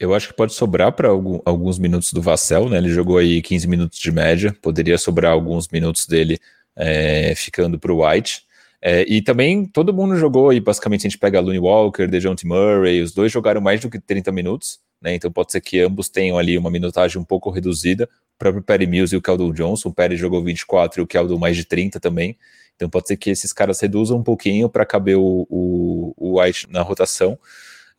Eu acho que pode sobrar para alguns minutos do Vassell, né? Ele jogou aí 15 minutos de média, poderia sobrar alguns minutos dele é, ficando para o White. É, e também todo mundo jogou aí, basicamente a gente pega Looney Walker, DeJounte Murray, os dois jogaram mais do que 30 minutos, né? Então pode ser que ambos tenham ali uma minutagem um pouco reduzida. O próprio Perry Mills e o Keldon Johnson, o Perry jogou 24 e o Keldon mais de 30 também. Então pode ser que esses caras reduzam um pouquinho para caber o, o, o White na rotação.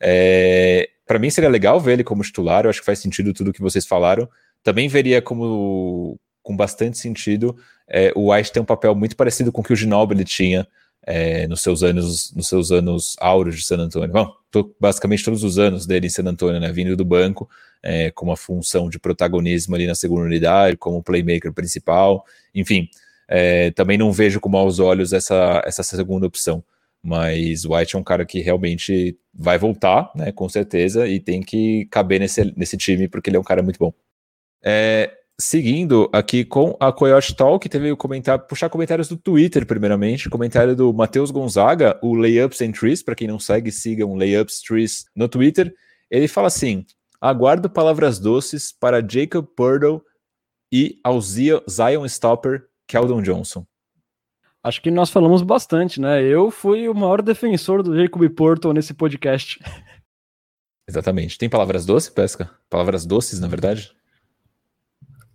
É, para mim seria legal ver ele como titular, eu acho que faz sentido tudo que vocês falaram. Também veria como com bastante sentido é, o White ter um papel muito parecido com o que o Ginobili tinha é, nos seus anos nos seus anos áureos de San Antonio. Bom, tô, basicamente todos os anos dele em San Antonio, né, vindo do banco, é, com uma função de protagonismo ali na segunda unidade, como playmaker principal, enfim. É, também não vejo com maus olhos essa, essa segunda opção. Mas White é um cara que realmente vai voltar, né, com certeza, e tem que caber nesse, nesse time, porque ele é um cara muito bom. É, seguindo aqui com a Coyote Talk, teve o comentário, puxar comentários do Twitter, primeiramente, comentário do Matheus Gonzaga, o Layups and Trees, para quem não segue, sigam Layups Trees no Twitter. Ele fala assim: aguardo palavras doces para Jacob Purdle e ao Zion Stopper, Keldon Johnson. Acho que nós falamos bastante, né? Eu fui o maior defensor do Jacob Porto nesse podcast. Exatamente. Tem palavras doces, Pesca? Palavras doces, na verdade?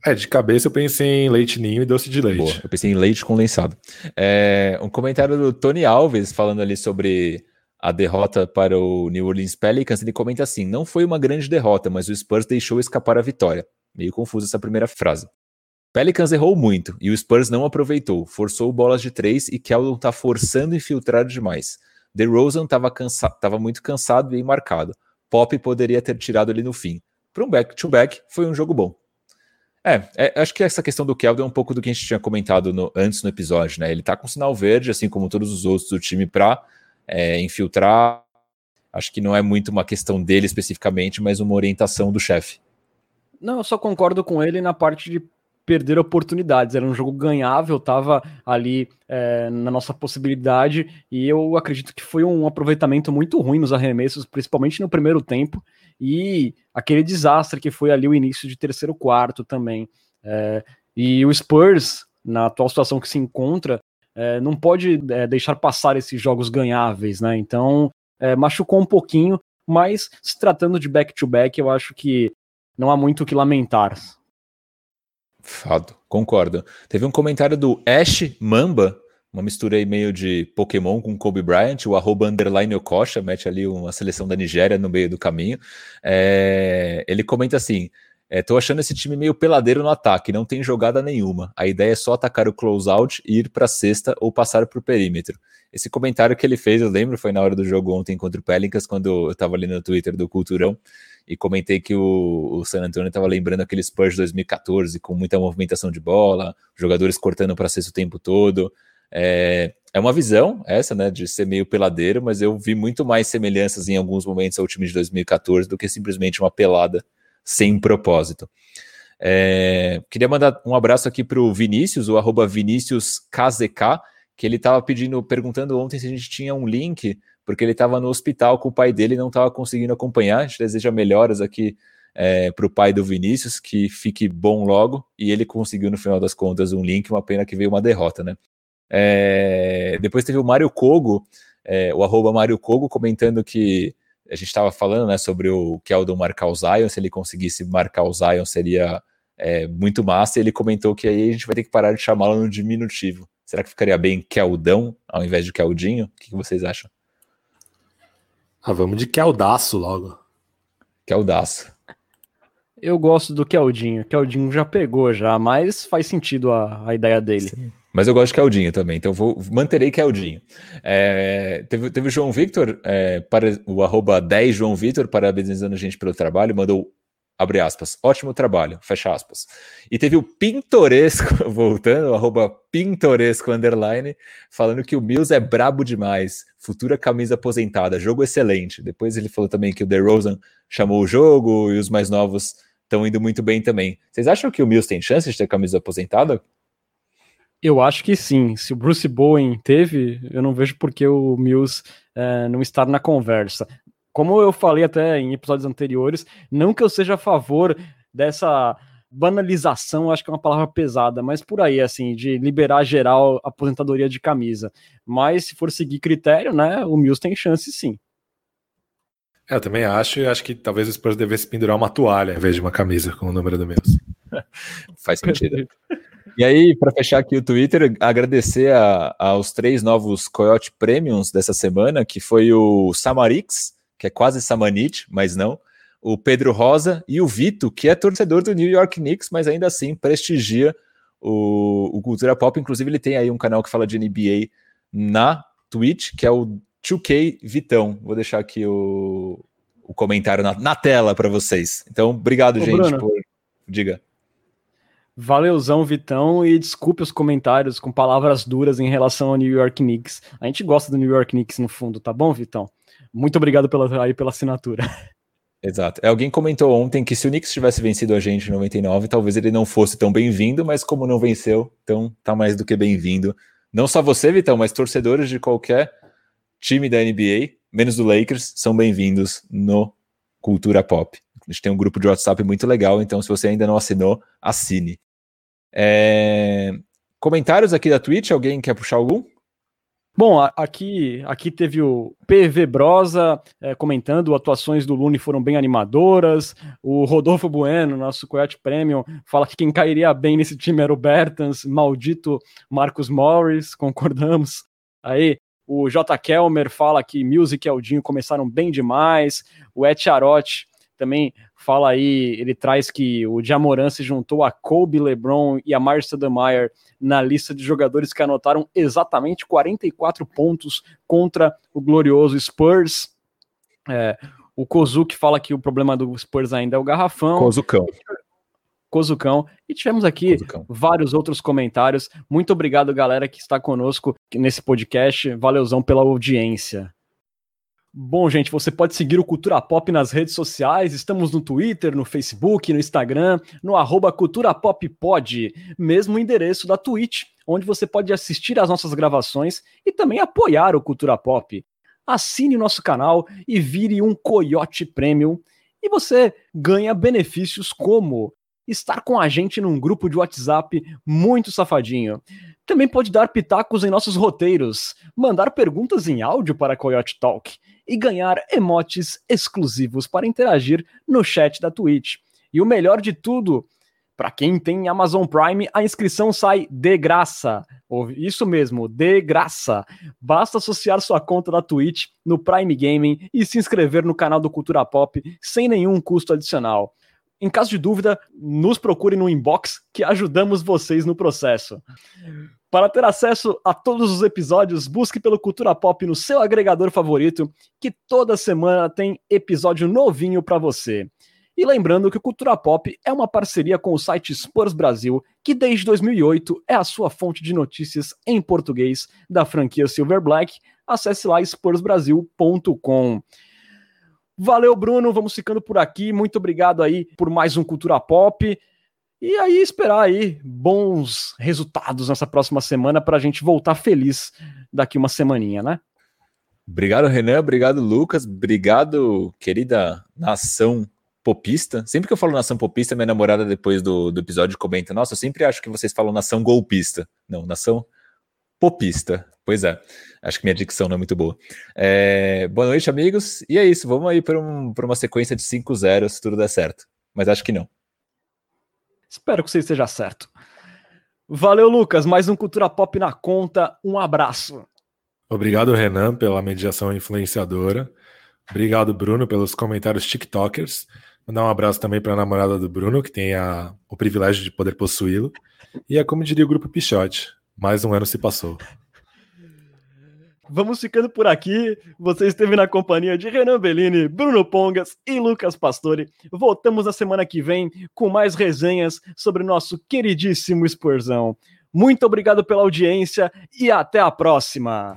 É, de cabeça eu pensei em leite ninho e doce de leite. Boa, eu pensei em leite condensado. É, um comentário do Tony Alves falando ali sobre a derrota para o New Orleans Pelicans. Ele comenta assim: não foi uma grande derrota, mas o Spurs deixou escapar a vitória. Meio confusa essa primeira frase. Pelicans errou muito e o Spurs não aproveitou, forçou bolas de três e Keldon tá forçando infiltrar demais. DeRozan estava cansa tava muito cansado e marcado. Pop poderia ter tirado ele no fim. Para um back-to-back, foi um jogo bom. É, é, acho que essa questão do Keldon é um pouco do que a gente tinha comentado no, antes no episódio, né? Ele tá com sinal verde, assim como todos os outros do time, para é, infiltrar. Acho que não é muito uma questão dele especificamente, mas uma orientação do chefe. Não, eu só concordo com ele na parte de perder oportunidades. Era um jogo ganhável, estava ali é, na nossa possibilidade, e eu acredito que foi um aproveitamento muito ruim nos arremessos, principalmente no primeiro tempo, e aquele desastre que foi ali o início de terceiro quarto também. É, e o Spurs, na atual situação que se encontra, é, não pode é, deixar passar esses jogos ganháveis, né? Então é, machucou um pouquinho, mas se tratando de back-to-back, -back, eu acho que não há muito o que lamentar. Fado, concordo. Teve um comentário do Ash Mamba, uma mistura aí meio de Pokémon com Kobe Bryant, o arroba underline Okosha, mete ali uma seleção da Nigéria no meio do caminho. É, ele comenta assim: é, tô achando esse time meio peladeiro no ataque, não tem jogada nenhuma. A ideia é só atacar o closeout e ir para cesta ou passar para o perímetro. Esse comentário que ele fez, eu lembro, foi na hora do jogo ontem contra o Pelicans, quando eu estava ali no Twitter do Culturão e comentei que o, o San Antonio estava lembrando aquele Spurs de 2014 com muita movimentação de bola, jogadores cortando para cesta o tempo todo. É, é uma visão essa, né, de ser meio peladeiro, mas eu vi muito mais semelhanças em alguns momentos ao time de 2014 do que simplesmente uma pelada sem propósito. É, queria mandar um abraço aqui para o Vinícius, o arroba ViníciusKZK, que ele estava pedindo, perguntando ontem se a gente tinha um link, porque ele estava no hospital com o pai dele e não estava conseguindo acompanhar. A gente deseja melhoras aqui é, para o pai do Vinícius, que fique bom logo, e ele conseguiu, no final das contas, um link, uma pena que veio uma derrota, né? É, depois teve o Mário Kogo, é, o arroba Mário Kogo, comentando que a gente estava falando né, sobre o Keldon marcar o Zion, se ele conseguisse marcar o Zion seria é, muito massa, e ele comentou que aí a gente vai ter que parar de chamá-lo no diminutivo. Será que ficaria bem Keldão ao invés de Keldinho? O que, que vocês acham? Ah, vamos de Keldaço logo. Keldaço. Eu gosto do Keldinho. Keldinho já pegou já, mas faz sentido a, a ideia dele. Sim. Mas eu gosto de Caldinho também, então vou manterei Caldinho. É, teve, teve o João Victor, é, para o arroba 10 João Victor, parabenizando a gente pelo trabalho, mandou, abre aspas, ótimo trabalho, fecha aspas. E teve o Pintoresco, voltando, arroba Pintoresco underline, falando que o Mills é brabo demais, futura camisa aposentada, jogo excelente. Depois ele falou também que o DeRozan chamou o jogo e os mais novos estão indo muito bem também. Vocês acham que o Mills tem chance de ter camisa aposentada? Eu acho que sim. Se o Bruce Bowen teve, eu não vejo por que o Mills é, não estar na conversa. Como eu falei até em episódios anteriores, não que eu seja a favor dessa banalização, acho que é uma palavra pesada, mas por aí, assim, de liberar geral a aposentadoria de camisa. Mas se for seguir critério, né, o Mills tem chance sim. É, eu também acho, e acho que talvez o Spurs devesse pendurar uma toalha em vez de uma camisa com o número do Mills. Faz sentido. E aí, para fechar aqui o Twitter, agradecer a, aos três novos Coyote Premiums dessa semana, que foi o Samarix, que é quase Samanit, mas não, o Pedro Rosa e o Vito, que é torcedor do New York Knicks, mas ainda assim prestigia o, o Cultura Pop. Inclusive, ele tem aí um canal que fala de NBA na Twitch, que é o 2K Vitão. Vou deixar aqui o, o comentário na, na tela para vocês. Então, obrigado, Ô, gente, Bruno. por. Diga. Valeuzão, Vitão, e desculpe os comentários com palavras duras em relação ao New York Knicks. A gente gosta do New York Knicks no fundo, tá bom, Vitão? Muito obrigado pela, aí, pela assinatura. Exato. É, alguém comentou ontem que se o Knicks tivesse vencido a gente em 99, talvez ele não fosse tão bem-vindo, mas como não venceu, então tá mais do que bem-vindo. Não só você, Vitão, mas torcedores de qualquer time da NBA, menos do Lakers, são bem-vindos no Cultura Pop. A gente tem um grupo de WhatsApp muito legal, então se você ainda não assinou, assine. É... Comentários aqui da Twitch, alguém quer puxar algum? Bom, aqui, aqui teve o PV Brosa é, comentando, atuações do Lune foram bem animadoras. O Rodolfo Bueno, nosso Coyote Premium, fala que quem cairia bem nesse time era o Bertans, maldito Marcos Morris, concordamos. Aí, o J. Kelmer fala que Music e Aldinho começaram bem demais. O Etiarotti também fala aí, ele traz que o Jamoran se juntou a Kobe LeBron e a Marcia Demeyer na lista de jogadores que anotaram exatamente 44 pontos contra o glorioso Spurs. É, o Kozuki fala que o problema do Spurs ainda é o garrafão. Kozucão. Kozucão. E tivemos aqui vários outros comentários. Muito obrigado, galera, que está conosco nesse podcast. Valeuzão pela audiência. Bom, gente, você pode seguir o Cultura Pop nas redes sociais. Estamos no Twitter, no Facebook, no Instagram, no arroba Cultura Pop Pod, mesmo endereço da Twitch, onde você pode assistir às nossas gravações e também apoiar o Cultura Pop. Assine o nosso canal e vire um Coyote Premium. E você ganha benefícios como estar com a gente num grupo de WhatsApp muito safadinho. Também pode dar pitacos em nossos roteiros, mandar perguntas em áudio para Coyote Talk e ganhar emotes exclusivos para interagir no chat da Twitch. E o melhor de tudo, para quem tem Amazon Prime, a inscrição sai de graça. Isso mesmo, de graça. Basta associar sua conta da Twitch no Prime Gaming e se inscrever no canal do Cultura Pop sem nenhum custo adicional. Em caso de dúvida, nos procure no inbox que ajudamos vocês no processo. Para ter acesso a todos os episódios, busque pelo Cultura Pop no seu agregador favorito, que toda semana tem episódio novinho para você. E lembrando que o Cultura Pop é uma parceria com o site Spurs Brasil, que desde 2008 é a sua fonte de notícias em português da franquia Silver Black. Acesse lá spursbrasil.com. Valeu, Bruno. Vamos ficando por aqui. Muito obrigado aí por mais um Cultura Pop. E aí, esperar aí bons resultados nessa próxima semana para a gente voltar feliz daqui uma semaninha, né? Obrigado, Renan. Obrigado, Lucas. Obrigado, querida nação popista. Sempre que eu falo nação popista, minha namorada, depois do, do episódio, comenta: Nossa, eu sempre acho que vocês falam nação golpista. Não, nação popista. Pois é, acho que minha dicção não é muito boa. É, boa noite, amigos. E é isso, vamos aí para um, uma sequência de 5-0 se tudo der certo. Mas acho que não. Espero que você esteja certo. Valeu, Lucas. Mais um Cultura Pop na conta. Um abraço. Obrigado, Renan, pela mediação influenciadora. Obrigado, Bruno, pelos comentários TikTokers. Mandar um abraço também para a namorada do Bruno, que tem a, o privilégio de poder possuí-lo. E é como diria o grupo Pichote: mais um ano se passou. Vamos ficando por aqui. Você esteve na companhia de Renan Bellini, Bruno Pongas e Lucas Pastore. Voltamos na semana que vem com mais resenhas sobre o nosso queridíssimo Spursão. Muito obrigado pela audiência e até a próxima.